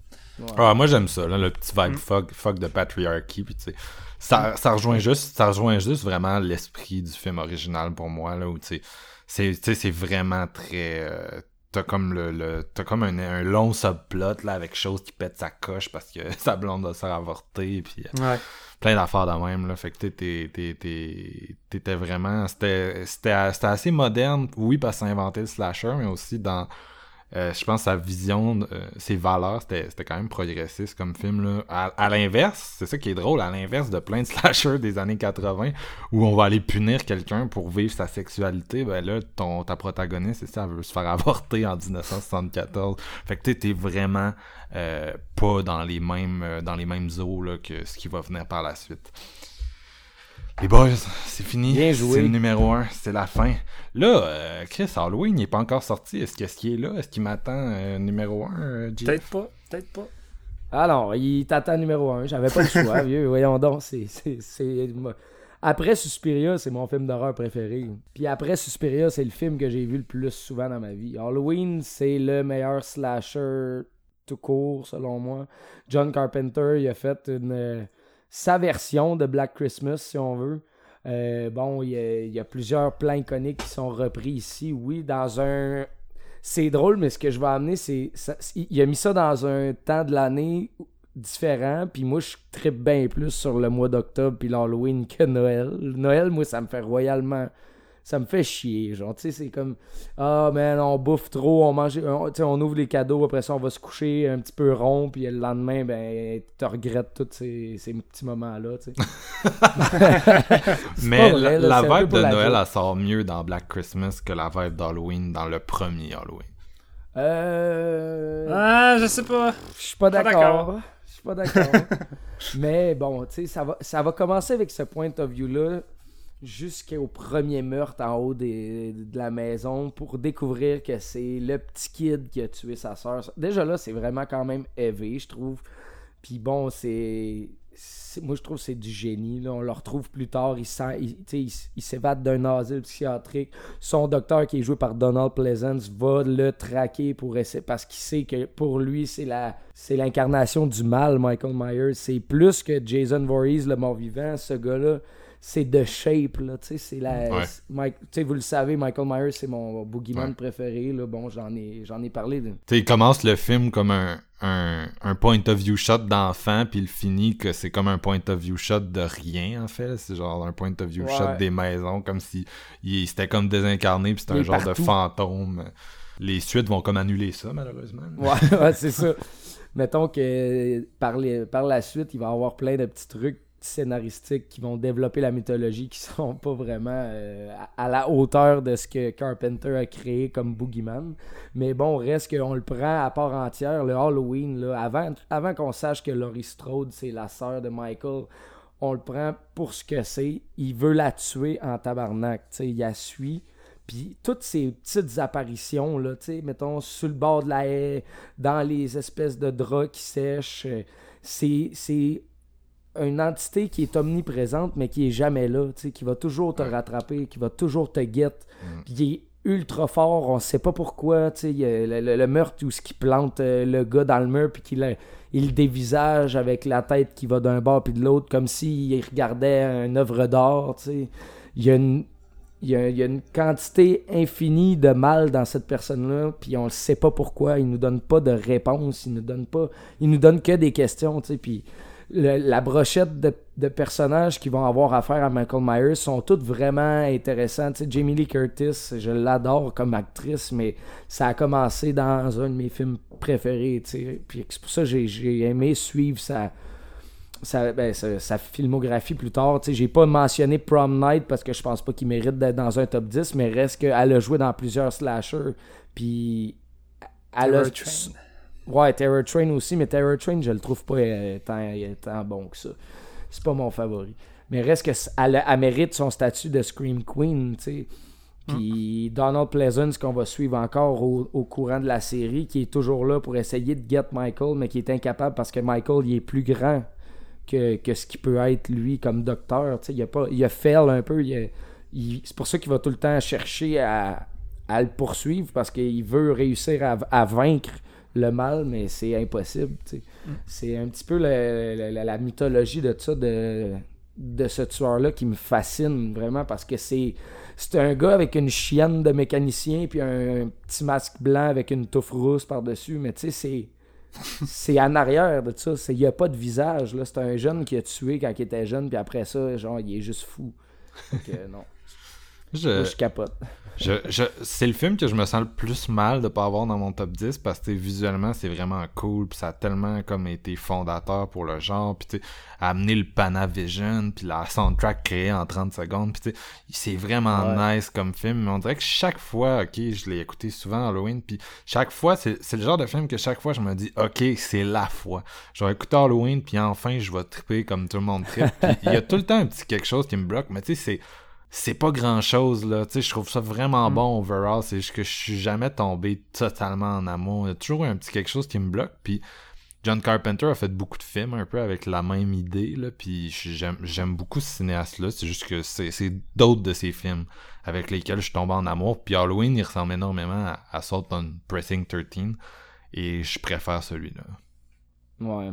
Ah, moi j'aime ça, là, le petit vibe Mm. fuck, fuck de patriarchy. Puis, tu sais, ça, ça, rejoint juste, ça rejoint juste vraiment l'esprit du film original pour moi, là, où tu sais, c'est tu sais, c'est vraiment très. euh, T'as comme le, le t'as comme un, un long subplot là avec chose qui pète sa coche parce que sa blonde va se faire avorter puis euh, Ouais. plein d'affaires de même là fait que t'étais vraiment c'était c'était assez moderne oui parce que ça a inventé le slasher mais aussi dans euh, je pense sa vision euh, ses valeurs c'était quand même progressiste comme film là à, à l'inverse c'est ça qui est drôle à l'inverse de plein de slashers des années 80 où on va aller punir quelqu'un pour vivre sa sexualité ben là ton ta protagoniste ça elle veut se faire avorter en 1974 fait que t'es vraiment euh, pas dans les mêmes euh, dans les mêmes eaux là, que ce qui va venir par la suite. Les boys, c'est fini. Bien joué. C'est le numéro 1, c'est la fin. Là, euh, Chris, Halloween n'est pas encore sorti. Est-ce qu'est-ce qu'il est là? Est-ce qu'il m'attend euh, numéro 1, Peut-être pas. Peut-être pas. Ah non, il t'attend numéro un. J'avais pas le choix, vieux. Voyons donc. C'est, c'est, c'est- Après Suspiria, c'est mon film d'horreur préféré. Puis après Suspiria, c'est le film que j'ai vu le plus souvent dans ma vie. Halloween, c'est le meilleur slasher tout court, selon moi. John Carpenter, il a fait une, euh, sa version de Black Christmas, si on veut. Euh, bon, il y, a, plusieurs plans iconiques qui sont repris ici, oui, dans un... C'est drôle, mais ce que je vais amener, c'est... Il a mis ça dans un temps de l'année différent, puis moi, je tripe bien plus sur le mois d'octobre puis l'Halloween que Noël. Noël, moi, ça me fait royalement... Ça me fait chier, genre, tu sais, c'est comme... Ah, man, on bouffe trop, on mange... on- Tu sais, on ouvre les cadeaux, après ça, on va se coucher un petit peu rond, puis le lendemain, ben, tu regrettes tous ces, ces petits moments-là, tu sais. Mais vrai, la, là, vibe de la Noël, elle sort mieux dans Black Christmas que la vibe d'Halloween dans le premier Halloween. Euh... Ah, je sais pas. Je suis pas d'accord. Je suis pas d'accord. Mais bon, tu sais, ça va, ça va commencer avec ce point of view-là jusqu'au premier meurtre en haut de la maison pour découvrir que c'est le petit kid qui a tué sa soeur. Déjà là, c'est vraiment quand même élevé, je trouve. Puis bon, c'est. Moi, je trouve que c'est du génie. Là. On le retrouve plus tard. Il, sent- il, il s'évade d'un asile psychiatrique. Son docteur, qui est joué par Donald Pleasance, va le traquer pour essayer, parce qu'il sait que pour lui, c'est la c'est l'incarnation du mal, Michael Myers. C'est plus que Jason Voorhees, le mort-vivant. Ce gars-là, c'est de shape. Là, tu sais, c'est la, Ouais. Mike, tu sais, vous le savez, Michael Myers, c'est mon boogeyman Ouais. préféré. Là. Bon, j'en ai, j'en ai parlé. de- Tu sais, il commence le film comme un, un, un point of view shot d'enfant, puis il finit que c'est comme un point of view shot de rien, en fait. C'est genre un point of view Ouais. shot des maisons, comme si il c'était comme désincarné, puis c'était un genre de fantôme. Les suites vont comme annuler ça, malheureusement. Ouais, ouais, c'est ça. Mettons que par, les- par la suite, il va y avoir plein de petits trucs scénaristiques qui vont développer la mythologie qui sont pas vraiment euh, à, la hauteur de ce que Carpenter a créé comme Boogeyman. Mais bon, reste qu'on le prend à part entière, le Halloween, là, avant, avant qu'on sache que Laurie Strode, c'est la sœur de Michael, on le prend pour ce que c'est. Il veut la tuer en tabarnak. il la suit. Puis toutes ces petites apparitions, là, mettons, sur le bord de la haie, dans les espèces de draps qui sèchent, euh, c'est une entité qui est omniprésente, mais qui est jamais là, qui va toujours te rattraper, qui va toujours te guette. Puis il est ultra fort, on sait pas pourquoi, tu sais, il y a le, le- le meurtre où ce qui plante euh, le gars dans le mur, puis qu'il a- il le dévisage avec la tête qui va d'un bord puis de l'autre, comme s'il regardait une œuvre d'art. Il y a une il y, a, il y a une quantité infinie de mal dans cette personne-là, puis on ne sait pas pourquoi. Il nous donne pas de réponse, il nous donne pas, il nous donne que des questions, tu sais. Puis le- la brochette de, de personnages qui vont avoir affaire à Michael Myers sont toutes vraiment. Tu sais, Jamie Lee Curtis, je l'adore comme actrice, mais ça a commencé dans un de mes films préférés, tu sais. Puis c'est pour ça que j'ai- aimé suivre sa, sa, ben, sa, sa filmographie plus tard. J'ai pas mentionné Prom Night parce que je pense pas qu'il mérite d'être dans un top 10, mais reste qu'elle a joué dans plusieurs slashers. Puis elle a. Ouais, Terror Train aussi, mais Terror Train, je le trouve pas euh, tant, euh, tant bon que ça. C'est pas mon favori. Mais reste que elle, elle mérite son statut de Scream Queen, tu sais. Puis Donald Pleasance, qu'on va suivre encore au, courant de la série, qui est toujours là pour essayer de get Michael, mais qui est incapable parce que Michael, il est plus grand que, que ce qui peut être lui comme docteur. il, a pas, il a fail un peu. c'est pour ça qu'il va tout le temps chercher à, à le poursuivre parce qu'il veut réussir à, à, vaincre le mal, mais c'est impossible. Mm. C'est un petit peu la, la, mythologie de ça, de, de ce tueur-là qui me fascine vraiment parce que c'est c'est un gars avec une chienne de mécanicien puis un, petit masque blanc avec une touffe rousse par-dessus, mais tu sais, c'est. c'est en arrière de ça. Il n'y a pas de visage. là C'est un jeune qui a tué quand il était jeune, puis après ça, genre, il est juste fou. Donc, non. Je... je capote. Je, c'est le film que je me sens le plus mal de pas avoir dans mon top 10 parce que visuellement c'est vraiment cool puis ça a tellement comme été fondateur pour le genre puis amener le Panavision puis la soundtrack créée en 30 secondes puis c'est vraiment nice comme film mais on dirait que chaque fois ok je l'ai écouté souvent Halloween puis chaque fois c'est, le genre de film que chaque fois je me dis ok c'est la fois. Je vais écouter Halloween puis enfin je vais triper comme tout le monde tripe il y a tout le temps un petit quelque chose qui me bloque mais tu sais c'est c'est pas grand chose là. Tu sais je trouve ça vraiment mm. bon overall. C'est juste que je suis jamais tombé totalement en amour. Il y a toujours un petit quelque chose qui me bloque. Puis John Carpenter a fait beaucoup de films un peu avec la même idée là. Puis j'aime beaucoup ce cinéaste là c'est juste que c'est d'autres de ses films avec lesquels je suis tombé en amour. Puis Halloween il ressemble énormément à, Salt on Pressing 13 et je préfère celui-là. Ouais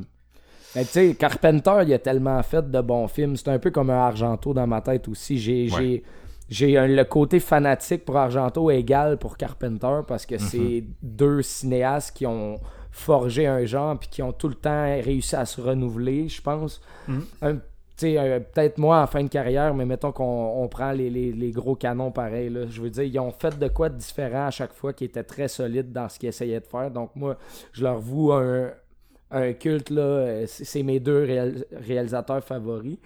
mais tu sais, Carpenter, il a tellement fait de bons films. C'est un peu comme un Argento dans ma tête aussi. J'ai j'ai le côté fanatique pour Argento égal pour Carpenter parce que c'est mhm. deux cinéastes qui ont forgé un genre puis qui ont tout le temps réussi à se renouveler, je pense. Mhm. Peut-être moi en fin de carrière, mais mettons qu'on prend les, les, gros canons pareils. Là. Je veux dire, ils ont fait de quoi de différent à chaque fois qui était très solide dans ce qu'ils essayaient de faire. Donc moi, je leur voue un, un culte, là, euh, c'est mes deux réalisateurs favoris.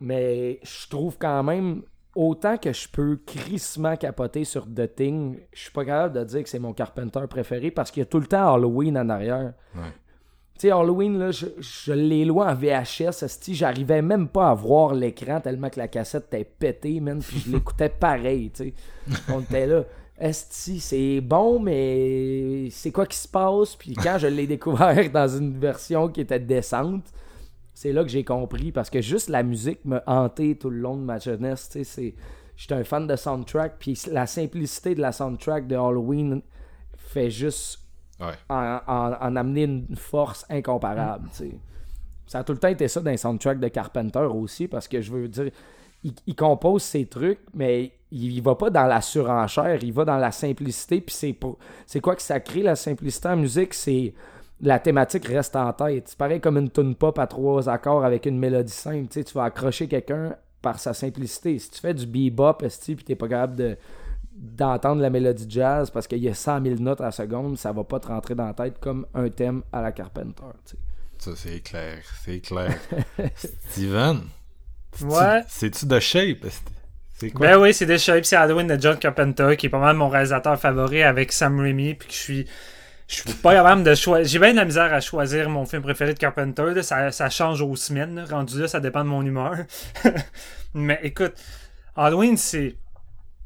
Mais je trouve quand même, autant que je peux crissement capoter sur The Thing, je suis pas capable de dire que c'est mon Carpenter préféré parce qu'il y a tout le temps Halloween en arrière. Tu sais, Halloween, là, je, je l'ai loin en VHS, j'arrivais même pas à voir l'écran tellement que la cassette était pétée, man, puis je l'écoutais pareil, tu sais. On était là. Esti, c'est bon, mais c'est quoi qui se passe? Puis quand je l'ai découvert dans une version qui était décente, c'est là que j'ai compris. Parce que juste la musique me hantait tout le long de ma jeunesse. J'étais un fan de soundtrack. Puis la simplicité de la soundtrack de Halloween fait juste en, amener une force incomparable. Ça a tout le temps été ça dans les soundtracks de Carpenter aussi. Parce que je veux dire, il, compose ses trucs, mais il, va pas dans la surenchère, il va dans la simplicité. Puis c'est pour, c'est quoi que ça crée la simplicité en musique? C'est la thématique reste en tête. C'est pareil comme une tune pop à trois accords avec une mélodie simple. Tu, tu vas accrocher quelqu'un par sa simplicité. Si tu fais du bebop, puis t'es pas capable de d'entendre la mélodie jazz parce qu'il y a 100 000 notes à la seconde, ça va pas te rentrer dans la tête comme un thème à la Carpenter. Ça, c'est clair. C'est clair. Steven, Ouais. C'est-tu de Shape? Quoi? Ben oui, c'est Shape, c'est Halloween de John Carpenter, qui est pas mal mon réalisateur favori avec Sam Raimi, puis que je suis. Je suis pas capable de choisir. J'ai bien de la misère à choisir mon film préféré de Carpenter. Ça, ça, change aux semaines. Rendu là, ça dépend de mon humeur. Mais écoute, Halloween, c'est.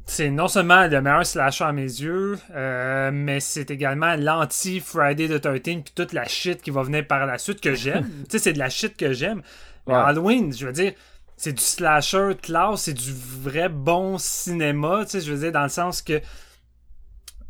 C'est non seulement le meilleur slasher à mes yeux, euh, mais c'est également l'anti-Friday the 13 puis toute la shit qui va venir par la suite que j'aime. tu sais, c'est de la shit que j'aime. Mais Halloween, je veux dire, c'est du slasher classe, c'est du vrai bon cinéma, tu sais, je veux dire, dans le sens que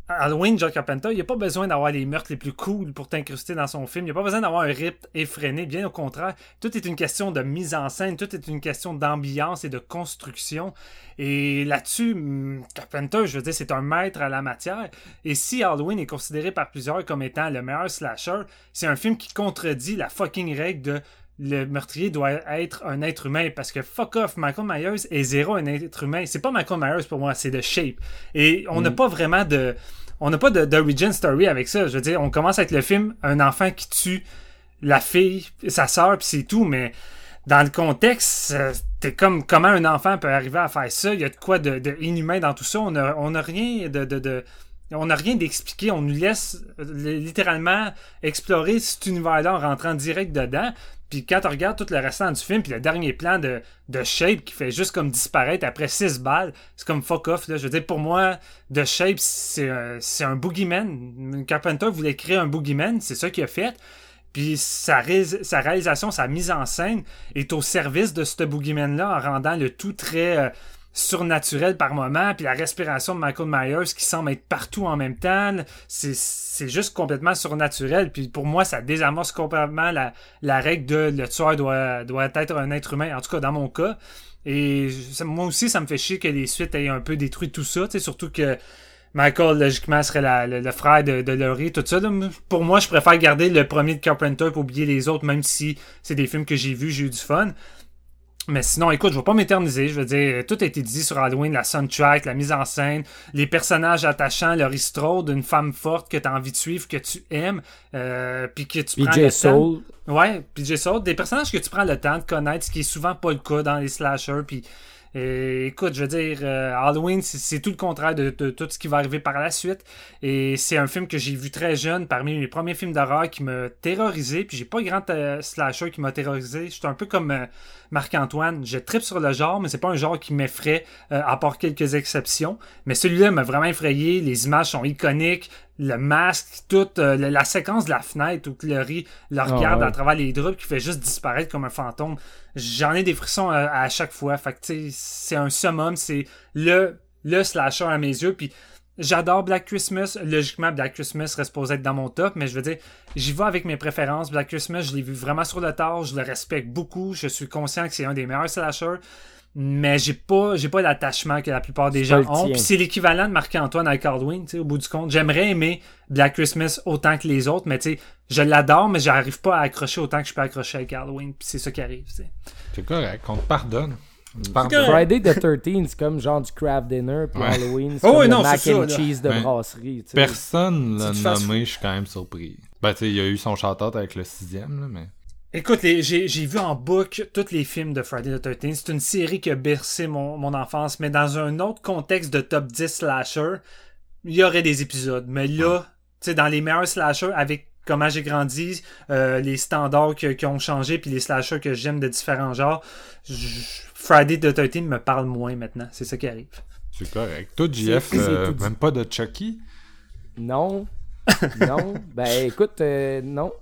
Halloween, John Carpenter, il n'y a pas besoin d'avoir les meurtres les plus cool pour t'incruster dans son film. Il n'y a pas besoin d'avoir un rythme effréné. Bien au contraire, tout est une question de mise en scène, tout est une question d'ambiance et de construction. Et là-dessus, hmm, Carpenter, je veux dire, c'est un maître à la matière. Et si Halloween est considéré par plusieurs comme étant le meilleur slasher, c'est un film qui contredit la fucking règle de le meurtrier doit être un être humain parce que fuck off, Michael Myers est zéro un être humain. C'est pas Michael Myers pour moi, c'est de Shape. Et on n'a mm. pas vraiment de. On n'a pas d'origin story avec ça. Je veux dire, on commence avec le film un enfant qui tue la fille, sa sœur, puis c'est tout, mais dans le contexte, t'es comme comment un enfant peut arriver à faire ça? Il y a de quoi de, inhumain dans tout ça? On n'a on a rien de, de on n'a rien d'expliqué. On nous laisse euh, littéralement explorer cet univers-là en rentrant direct dedans. Puis quand on regarde tout le restant du film, puis le dernier plan de, de Shape qui fait juste comme disparaître après 6 balles, c'est comme fuck off. Là. Je veux dire, pour moi, The Shape, c'est un, un boogeyman. Carpenter voulait créer un boogeyman, c'est ça qu'il a fait. Puis sa, sa réalisation, sa mise en scène est au service de ce boogeyman-là en rendant le tout très... Surnaturel par moment, puis la respiration de Michael Myers qui semble être partout en même temps, c'est juste complètement surnaturel. Puis pour moi, ça désamorce complètement la, la règle de le tueur doit, doit être un être humain, en tout cas dans mon cas. Et moi aussi, ça me fait chier que les suites aient un peu détruit tout ça, surtout que Michael, logiquement, serait le, frère de, de Laurie, tout ça. Pour moi, je préfère garder le premier de Carpenter pour oublier les autres, même si c'est des films que j'ai vus, j'ai eu du fun. Mais sinon, écoute, je vais pas m'éterniser. Je veux dire, tout a été dit sur Halloween, la soundtrack, la mise en scène, les personnages attachants, le ristro d'une femme forte que tu as envie de suivre, que tu aimes, euh, puis que tu prends le Soul. temps. Ouais, PJ Soul, des personnages que tu prends le temps de connaître, ce qui est souvent pas le cas dans les slashers, puis écoute, je veux dire, euh, Halloween, c'est tout le contraire de, tout ce qui va arriver par la suite. Et c'est un film que j'ai vu très jeune, parmi mes premiers films d'horreur qui m'a terrorisé. Puis j'ai pas grand euh, slasher qui m'a terrorisé. Je suis un peu comme euh, Marc-Antoine. Je tripe sur le genre, mais c'est pas un genre qui m'effraie, à part quelques exceptions. Mais celui-là m'a vraiment effrayé. Les images sont iconiques le masque, toute euh, la, séquence de la fenêtre où Chloé le ah, regarde à travers les drops qui fait juste disparaître comme un fantôme. J'en ai des frissons euh, à, chaque fois. Fait que c'est un summum, c'est le, le slasher à mes yeux. Puis j'adore Black Christmas. Logiquement, Black Christmas reste posé être dans mon top, mais je veux dire, j'y vais avec mes préférences. Black Christmas, je l'ai vu vraiment sur le tard, je le respecte beaucoup. Je suis conscient que c'est un des meilleurs slashers mais j'ai pas j'ai pas l'attachement que la plupart des gens ont. Puis c'est l'équivalent de Marc-Antoine avec Halloween, tu sais, au bout du compte. J'aimerais aimer Black Christmas autant que les autres, mais tu sais, je l'adore, mais j'arrive pas à accrocher autant que je peux accrocher avec Halloween. Puis c'est ça qui arrive, tu sais. C'est correct, on te pardonne. Friday the 13 c'est comme genre du craft dinner, puis Halloween, c'est oh, comme non, mac and cheese de brasserie. Personne l'a nommé, je suis quand même surpris. Ben, tu sais, il y a eu son shout avec le sixième, là, mais... Écoute, j'ai vu en boucle tous les films de Friday the 13 C'est une série qui a bercé mon, mon, enfance, mais dans un autre contexte de top 10 slasher, il y aurait des épisodes. Mais là, tu sais, dans les meilleurs slashers, avec comment j'ai grandi, euh, les standards qui, ont changé, puis les slashers que j'aime de différents genres, Friday the 13 me parle moins maintenant. C'est ça qui arrive. C'est correct. Toi, JF, euh, même pas de Chucky? Non. non. ben écoute, euh, non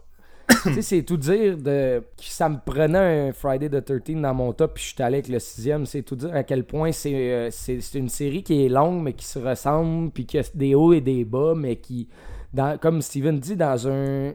tu sais, c'est tout dire de ça me prenait un Friday the 13 dans mon top, puis je suis allé avec le sixième. C'est tout dire à quel point euh, c'est c'est une série qui est longue, mais qui se ressemble, puis qui a des hauts et des bas, mais qui, dans, comme Steven dit, dans un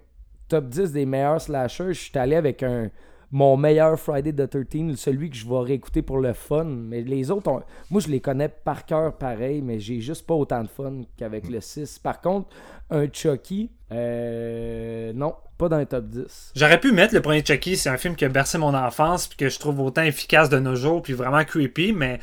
top 10 des meilleurs slashers, je suis allé avec un mon meilleur Friday the 13, celui que je vais réécouter pour le fun. Mais les autres, moi, je les connais par cœur pareil, mais j'ai juste pas autant de fun qu'avec le 6. Par contre, un Chucky, euh, non, pas dans les top 10. J'aurais pu mettre le premier Chucky, c'est un film qui a bercé mon enfance, puis que je trouve autant efficace de nos jours, puis vraiment creepy, mais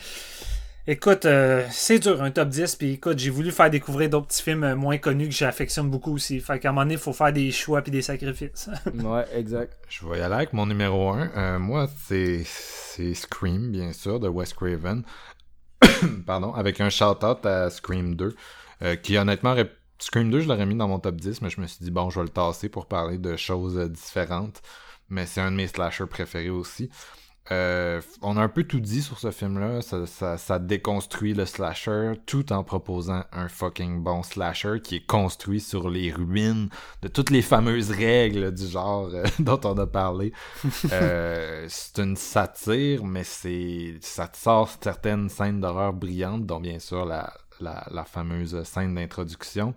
écoute, euh, c'est dur un top 10, puis écoute, j'ai voulu faire découvrir d'autres petits films moins connus que j'affectionne beaucoup aussi. Fait qu'à un moment donné, il faut faire des choix puis des sacrifices. ouais, exact. Je vais y aller avec mon numéro 1. Euh, moi, c'est Scream, bien sûr, de Wes Craven. Pardon, avec un shout-out à Scream 2, qui honnêtement Scream 2, je l'aurais mis dans mon top 10, mais je me suis dit, bon, je vais le tasser pour parler de choses euh, différentes. Mais c'est un de mes slashers préférés aussi. Euh, on a un peu tout dit sur ce film-là. Ça, ça, déconstruit le slasher tout en proposant un fucking bon slasher qui est construit sur les ruines de toutes les fameuses règles du genre euh, dont on a parlé. c'est une satire, mais c'est ça te sort certaines scènes d'horreur brillantes, dont bien sûr la, la, fameuse scène d'introduction.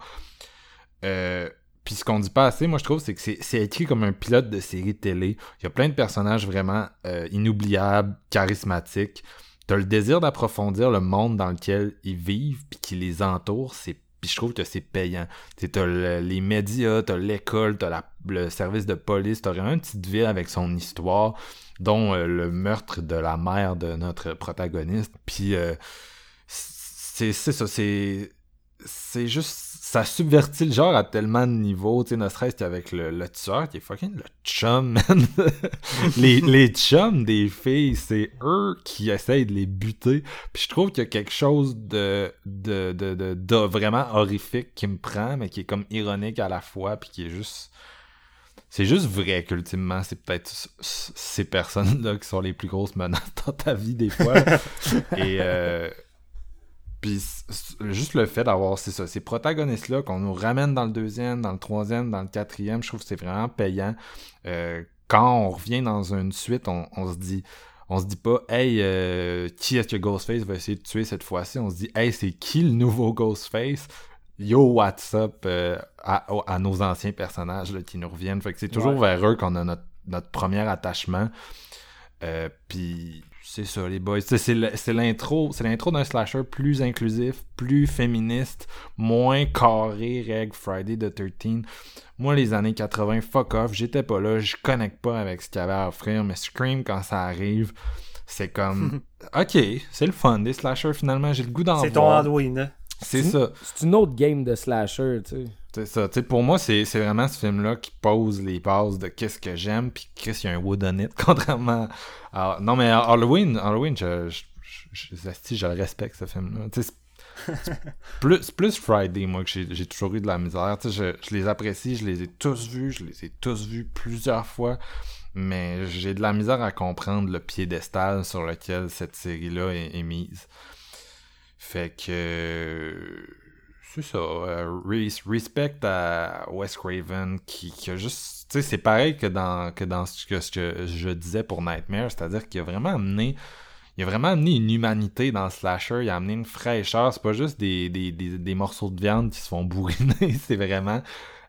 Euh, puis ce qu'on dit pas assez, moi je trouve, c'est que c'est écrit comme un pilote de série télé. Il y a plein de personnages vraiment euh, inoubliables, charismatiques. T'as le désir d'approfondir le monde dans lequel ils vivent, puis qui les entoure. C'est puis je trouve que c'est payant. T'as les médias, t'as l'école, t'as le service de police, t'as vraiment une petite ville avec son histoire, dont euh, le meurtre de la mère de notre protagoniste. Puis c'est ça, c'est c'est juste ça subvertit le genre à tellement de niveaux, tu sais, ne serait-ce qu'avec le, le tueur qui est fucking le chum, man. les, les chums des filles, c'est eux qui essayent de les buter. Puis je trouve qu'il y a quelque chose de, de, de, de, de vraiment horrifique qui me prend, mais qui est comme ironique à la fois, puis qui est juste... C'est juste vrai qu'ultimement, c'est peut-être ces personnes-là qui sont les plus grosses menaces dans ta vie des fois. Et... Euh, puis juste le fait d'avoir ça, ces protagonistes-là, qu'on nous ramène dans le deuxième, dans le troisième, dans le quatrième, je trouve que c'est vraiment payant. Euh, quand on revient dans une suite, on, se dit on se dit pas Hey, euh, qui est-ce que Ghostface va essayer de tuer cette fois-ci? On se dit Hey, c'est qui le nouveau Ghostface? Yo, what's up euh, à, nos anciens personnages qui nous reviennent. Fait que c'est toujours vers eux qu'on a notre, notre premier attachement. Puis c'est ça, les boys. C'est l'intro, c'est l'intro d'un slasher plus inclusif, plus féministe, moins carré, règle Friday the 13. Moi, les années 80, fuck off, j'étais pas là, je connecte pas avec ce qu'il y avait à offrir, mais Scream, quand ça arrive, c'est comme, ok, c'est le fun des slashers finalement, j'ai le goût d'en voir. C'est ton Halloween, hein? C'est ça. C'est une autre game de slasher, tu sais. Ça. pour moi, c'est vraiment ce film-là qui pose les bases de qu'est-ce que j'aime, puis Chris, il y a un wood on it, contrairement à... Non, mais Halloween, Halloween je, je, je, je, le respecte, ce film-là. C'est plus, plus Friday, moi, que j'ai toujours eu de la misère. Je, je les apprécie, je les ai tous vus, je les ai tous vus plusieurs fois, mais j'ai de la misère à comprendre le piédestal sur lequel cette série-là est, est mise. Fait que c'est ça. Euh, respect à Wes Craven qui, a juste. Tu sais, c'est pareil que dans, que dans ce que, je disais pour Nightmare, c'est-à-dire qu'il a vraiment amené. Il a vraiment amené une humanité dans slasher, il a amené une fraîcheur, c'est pas juste des, des, des, des morceaux de viande qui se font bourriner, c'est vraiment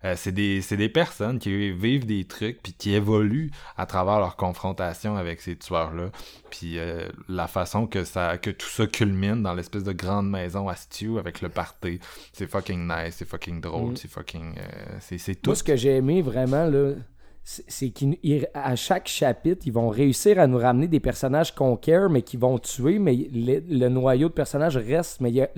euh, c'est des, des, personnes qui vivent des trucs puis qui évoluent à travers leur confrontation avec ces tueurs-là. Puis euh, la façon que ça que tout ça culmine dans l'espèce de grande maison à Stew avec le party, c'est fucking nice, c'est fucking drôle, mm. c'est fucking... Euh, c'est tout. Moi, ce que j'ai aimé vraiment, là, c'est qu'à chaque chapitre, ils vont réussir à nous ramener des personnages qu'on care, mais qui vont tuer, mais le, noyau de personnages reste. Mais il y a,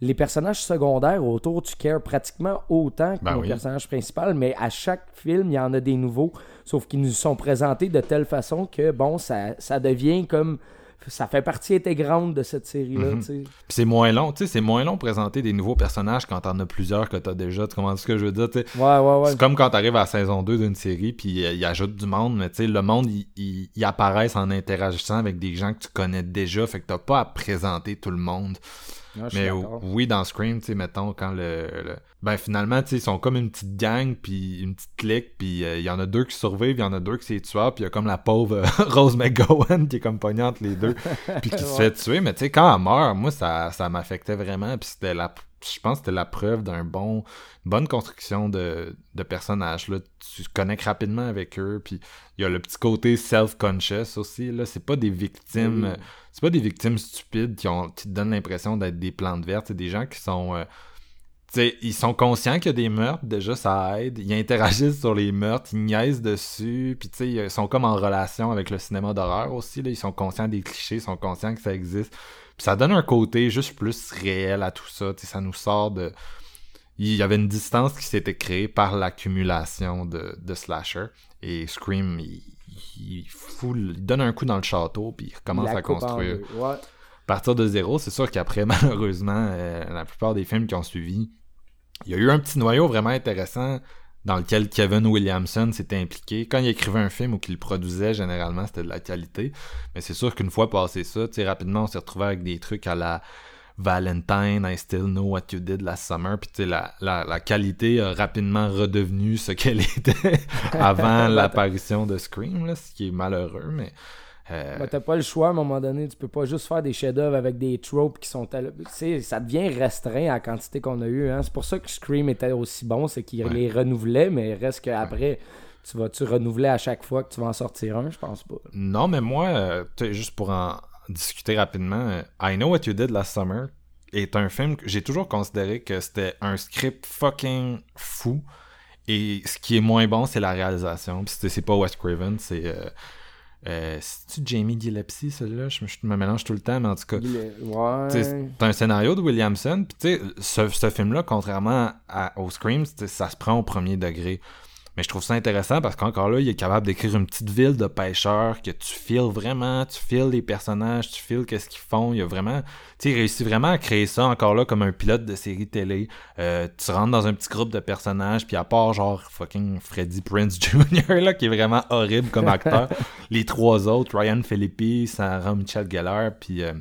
les personnages secondaires autour, tu cares pratiquement autant que ben le personnage principal, mais à chaque film, il y en a des nouveaux, sauf qu'ils nous sont présentés de telle façon que, bon, ça, ça devient comme ça fait partie intégrante de cette série-là. Mhm. c'est moins long, tu sais, c'est moins long de présenter des nouveaux personnages quand t'en as plusieurs que t'as déjà. Tu comprends ce que je veux dire? Ouais, ouais, ouais. C'est comme quand t'arrives à la saison 2 d'une série, puis euh, il ajoute du monde, mais tu sais, le monde, il, il, apparaît en interagissant avec des gens que tu connais déjà, fait que t'as pas à présenter tout le monde. Ah, mais oui, dans Scream, tu sais, mettons, quand le, Ben, finalement, tu sais, ils sont comme une petite gang, puis une petite clique, puis euh, il y en a deux qui survivent, il y en a deux qui c'est tueur, puis il y a comme la pauvre euh, Rose McGowan qui est comme pognante les deux, puis qui se fait tuer. Mais tu sais, quand elle meurt, moi, ça, ça m'affectait vraiment, puis c'était la je pense que c'était la preuve d'un bon bonne construction de, de personnages là tu connectes rapidement avec eux puis il y a le petit côté self-conscious aussi là. C'est pas des victimes c'est pas des victimes stupides qui ont te donnent l'impression d'être des plantes vertes c'est des gens qui sont euh, ils sont conscients qu'il y a des meurtres, déjà ça aide. Ils interagissent sur les meurtres, ils niaisent dessus, puis ils sont comme en relation avec le cinéma d'horreur aussi. Ils sont conscients des clichés, ils sont conscients que ça existe ça donne un côté juste plus réel à tout ça. ça nous sort de. Il y avait une distance qui s'était créée par l'accumulation de, de slasher. Et Scream, il, il, donne un coup dans le château, puis il recommence à construire. À partir de zéro, c'est sûr qu'après, malheureusement, euh, la plupart des films qui ont suivi, il y a eu un petit noyau vraiment intéressant dans lequel Kevin Williamson s'était impliqué. Quand il écrivait un film ou qu'il le produisait, généralement, c'était de la qualité. Mais c'est sûr qu'une fois passé ça, rapidement, on s'est retrouvé avec des trucs à la Valentine, I Still Know What You Did Last Summer. Puis la, la, la, qualité a rapidement redevenu ce qu'elle était avant l'apparition de Scream, là, ce qui est malheureux, mais euh... t'as pas le choix à un moment donné. Tu peux pas juste faire des chefs-d'œuvre avec des tropes qui sont. Tu sais, ça devient restreint à la quantité qu'on a eu. Hein. C'est pour ça que Scream était aussi bon, c'est qu'il les renouvelait, mais reste qu'après. Tu vas-tu renouveler à chaque fois que tu vas en sortir un? Je pense pas. Non, mais moi, euh, juste pour en discuter rapidement, I Know What You Did Last Summer est un film que j'ai toujours considéré que c'était un script fucking fou. Et ce qui est moins bon, c'est la réalisation. c'est pas Wes Craven, c'est. Euh, Euh, C'est-tu Jamie Gillespie, celui-là? Je, me- je me mélange tout le temps, mais en tout cas, Ouais. C'est un scénario de Williamson. Puis tu sais, ce, ce film-là, contrairement à, au Scream, ça se prend au premier degré. Mais je trouve ça intéressant parce qu'encore là, il est capable d'écrire une petite ville de pêcheurs que tu files vraiment, tu files les personnages, tu files qu'est-ce qu'ils font. Il a vraiment, tu sais, il réussit vraiment à créer ça encore là comme un pilote de série télé. Euh, tu rentres dans un petit groupe de personnages, puis à part genre fucking Freddie Prince Jr. là, qui est vraiment horrible comme acteur, les trois autres, Ryan Phillippe, Sarah Michelle Gellar, puis euh,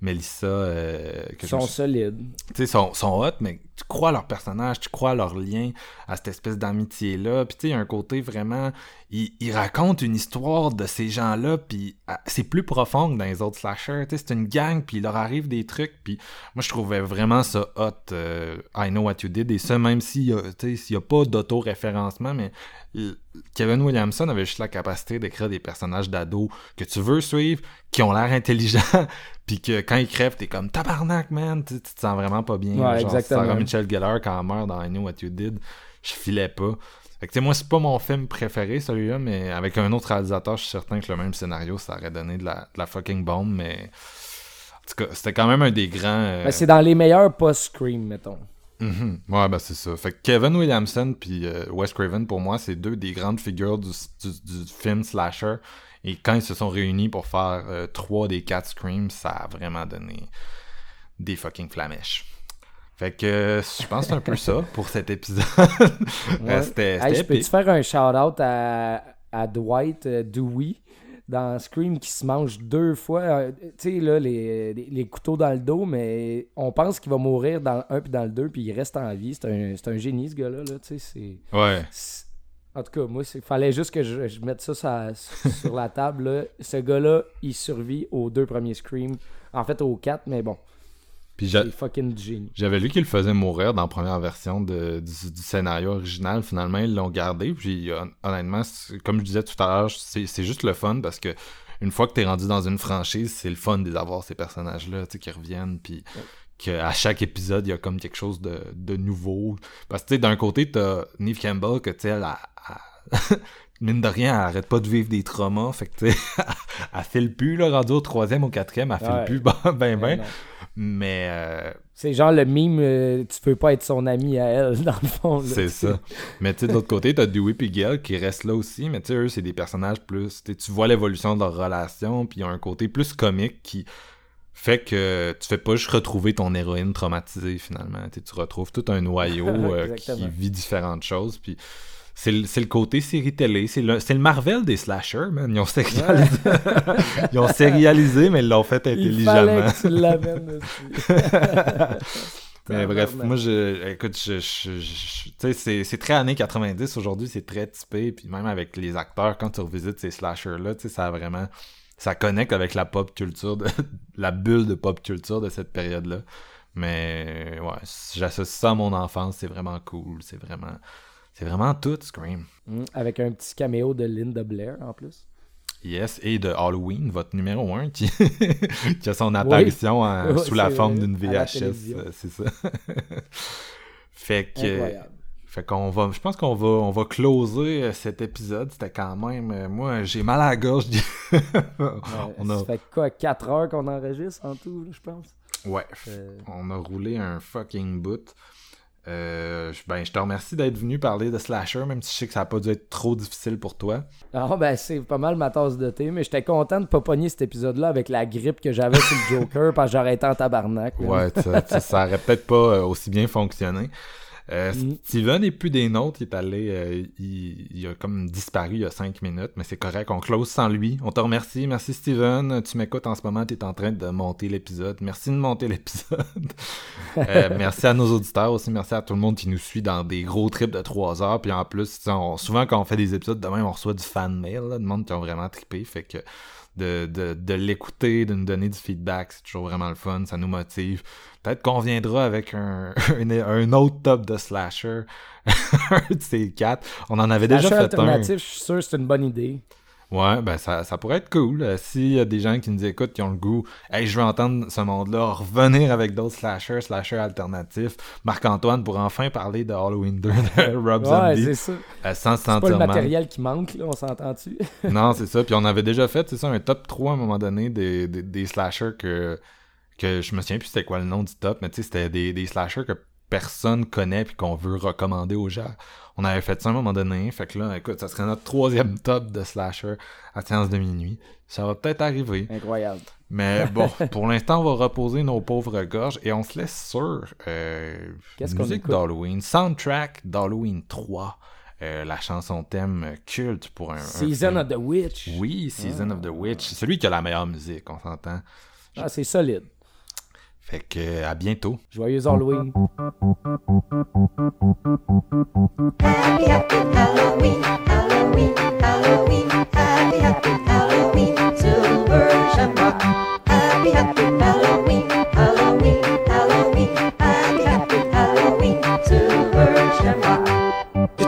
Melissa, euh, je sont solides. tu sais, sont, sont hot, mais tu crois à leur personnage, tu crois à leur lien, à cette espèce d'amitié-là. Puis tu sais, il y a un côté vraiment... Ils il racontent une histoire de ces gens-là, puis ah, c'est plus profond que dans les autres slashers. Tu sais, c'est une gang, puis il leur arrive des trucs, puis moi, je trouvais vraiment ça hot, euh, I Know What You Did, et ça, même s'il y a, a pas d'auto-référencement, mais Kevin Williamson avait juste la capacité d'écrire des personnages d'ados que tu veux suivre, qui ont l'air intelligents, puis que quand ils crèvent, t'es comme tabarnak, man, tu, tu te sens vraiment pas bien. Ouais, Genre, exactement. Michelle Gellar, quand elle meurt dans I Know What You Did, je filais pas. Fait que, tu sais, moi, c'est pas mon film préféré, celui-là, mais avec un autre réalisateur, je suis certain que le même scénario, ça aurait donné de la, de la fucking bombe, mais. En tout cas, c'était quand même un des grands. euh, Ben, c'est dans les meilleurs post-Scream, mettons. Mhm. Ouais, ben c'est ça. Fait que Kevin Williamson puis euh, Wes Craven, pour moi, c'est deux des grandes figures du, du, du film slasher. Et quand ils se sont réunis pour faire euh, trois des quatre Screams, ça a vraiment donné des fucking flamèches. Fait que je pense que c'est un peu ça pour cet épisode. Ouais. Euh, C'était Hey, je peux-tu faire un shout-out à, à Dwight euh, Dewey dans Scream qui se mange deux fois. euh, tu sais, là, les, les, les couteaux dans le dos, mais on pense qu'il va mourir dans le 1 puis dans le 2, puis il reste en vie. C'est un, c'est un génie, ce gars-là. Là, tu sais, c'est... Ouais. En tout cas, moi, il fallait juste que je, je mette ça sur, sur la table. là. Ce gars-là, il survit aux deux premiers Scream. En fait, aux quatre, mais bon, Puis j'a- c'est fucking du génie. J'avais lu qu'il le faisait mourir dans la première version de, du, du scénario original. Finalement, ils l'ont gardé. Puis hon- honnêtement, comme je disais tout à l'heure, c'est c'est juste le fun parce que une fois que t'es rendu dans une franchise, c'est le fun d'avoir ces personnages-là qui reviennent. Puis qu'à chaque épisode, il y a comme quelque chose de, de nouveau. Parce que tu sais, d'un côté, t'as Neve Campbell que tu sais, elle, elle- elle- mine de rien, elle arrête pas de vivre des traumas. Fait que tu sais, elle file plus, là, rendu au troisième, au quatrième, elle file Ouais. plus ben ben. Mais non. Mais euh, C'est genre le mime, euh, tu peux pas être son ami à elle, dans le fond. C'est ça. Mais tu sais, de l'autre côté, t'as Dewey et Gale qui restent là aussi, mais tu sais, eux, c'est des personnages plus. tu vois l'évolution de leur relation, puis il y a un côté plus comique qui fait que tu fais pas juste retrouver ton héroïne traumatisée finalement. Tu retrouves tout un noyau euh, qui vit différentes choses, puis. C'est le, côté série télé, c'est le, le Marvel des slashers, man. Ils ont sérialisé, ils ont sérialisé mais ils l'ont fait Il intelligemment. que tu l'amènes. Mais bref, moi, je, écoute, je, je- je- tu sais, c'est, très années 90 aujourd'hui, c'est très typé, puis même avec les acteurs, quand tu revisites ces slashers-là, ça a vraiment, ça connecte avec la pop culture, de, la bulle de pop culture de cette période-là. Mais, ouais, j'associe ça à mon enfance, c'est vraiment cool, c'est vraiment, c'est vraiment tout, Scream. Mm, Avec un petit caméo de Linda Blair en plus. Yes, et de Halloween, votre numéro 1, qui, qui a son apparition en- sous la forme d'une VHS, euh, c'est ça. fait que... Incroyable. Fait qu'on va, je pense qu'on va, on va closer euh, cet épisode. C'était quand même, euh, moi, j'ai mal à la gorge. Ouais, on a, Ça fait quoi, 4 heures qu'on enregistre en tout, je pense? ouais, Euh, on a roulé un fucking bout. Euh, je- ben, je te remercie d'être venu parler de slasher, même si je sais que ça a pas dû être trop difficile pour toi. Ah ben c'est pas mal ma tasse de thé, mais j'étais content de pas pogner cet épisode-là avec la grippe que j'avais sur le Joker parce que j'aurais été en tabarnak. Ouais, ça, ça, ça aurait peut-être pas euh, aussi bien fonctionné. Euh, Mm. Steven est plus des nôtres, il est allé, euh, il, il a comme disparu il y a cinq minutes, mais c'est correct, on close sans lui. On te remercie, merci Steven, tu m'écoutes en ce moment, tu es en train de monter l'épisode. Merci de monter l'épisode. Euh, merci à nos auditeurs aussi, merci à tout le monde qui nous suit dans des gros trips de trois heures, puis en plus, on- souvent quand on fait des épisodes de même, on reçoit du fan mail, là, de monde qui ont vraiment trippé, fait que de, de, de l'écouter, de nous donner du feedback, c'est toujours vraiment le fun, ça nous motive. Peut-être qu'on viendra avec un, un, un autre top de slasher, un de ces quatre. On en avait déjà fait un. alternatif, je suis sûr c'est une bonne idée. Ouais, ben ça, ça pourrait être cool. Euh, S'il y a des gens qui nous écoutent qui ont le goût, hey, je veux entendre ce monde-là revenir avec d'autres slashers, slashers alternatifs. Marc-Antoine pour enfin parler de Halloween 2 de Rob Ouais, Zombie c'est ça. euh, sans se C'est pas sentir le mal. matériel qui manque, là, on s'entend-tu? Non, c'est ça. Puis on avait déjà fait, c'est ça, un top 3 à un moment donné des, des, des slashers que, que je me souviens plus c'était quoi le nom du top, mais tu sais, c'était des, des slashers que personne connaît puis qu'on veut recommander aux gens. On avait fait ça à un moment donné. Fait que là, écoute, ça serait notre troisième top de slasher à séance de minuit. Ça va peut-être arriver. Incroyable. Mais bon, pour l'instant, on va reposer nos pauvres gorges et on se laisse sur euh, musique d'Halloween, soundtrack d'Halloween 3. Euh, la chanson thème culte pour un, Season of the Witch. Oui, Season of the Witch. C'est celui qui a la meilleure musique, on s'entend. Ah, c'est solide. Fait que à bientôt. Joyeux Halloween. Happy, happy Halloween, Halloween, Halloween, happy, happy Halloween, silver shamrock. Happy, happy Halloween, Halloween,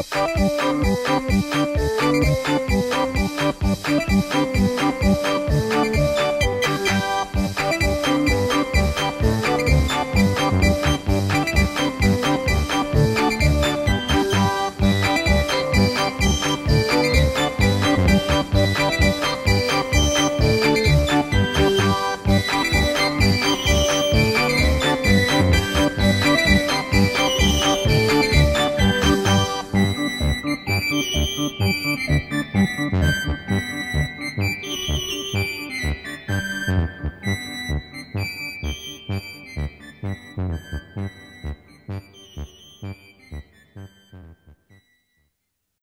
Thank you.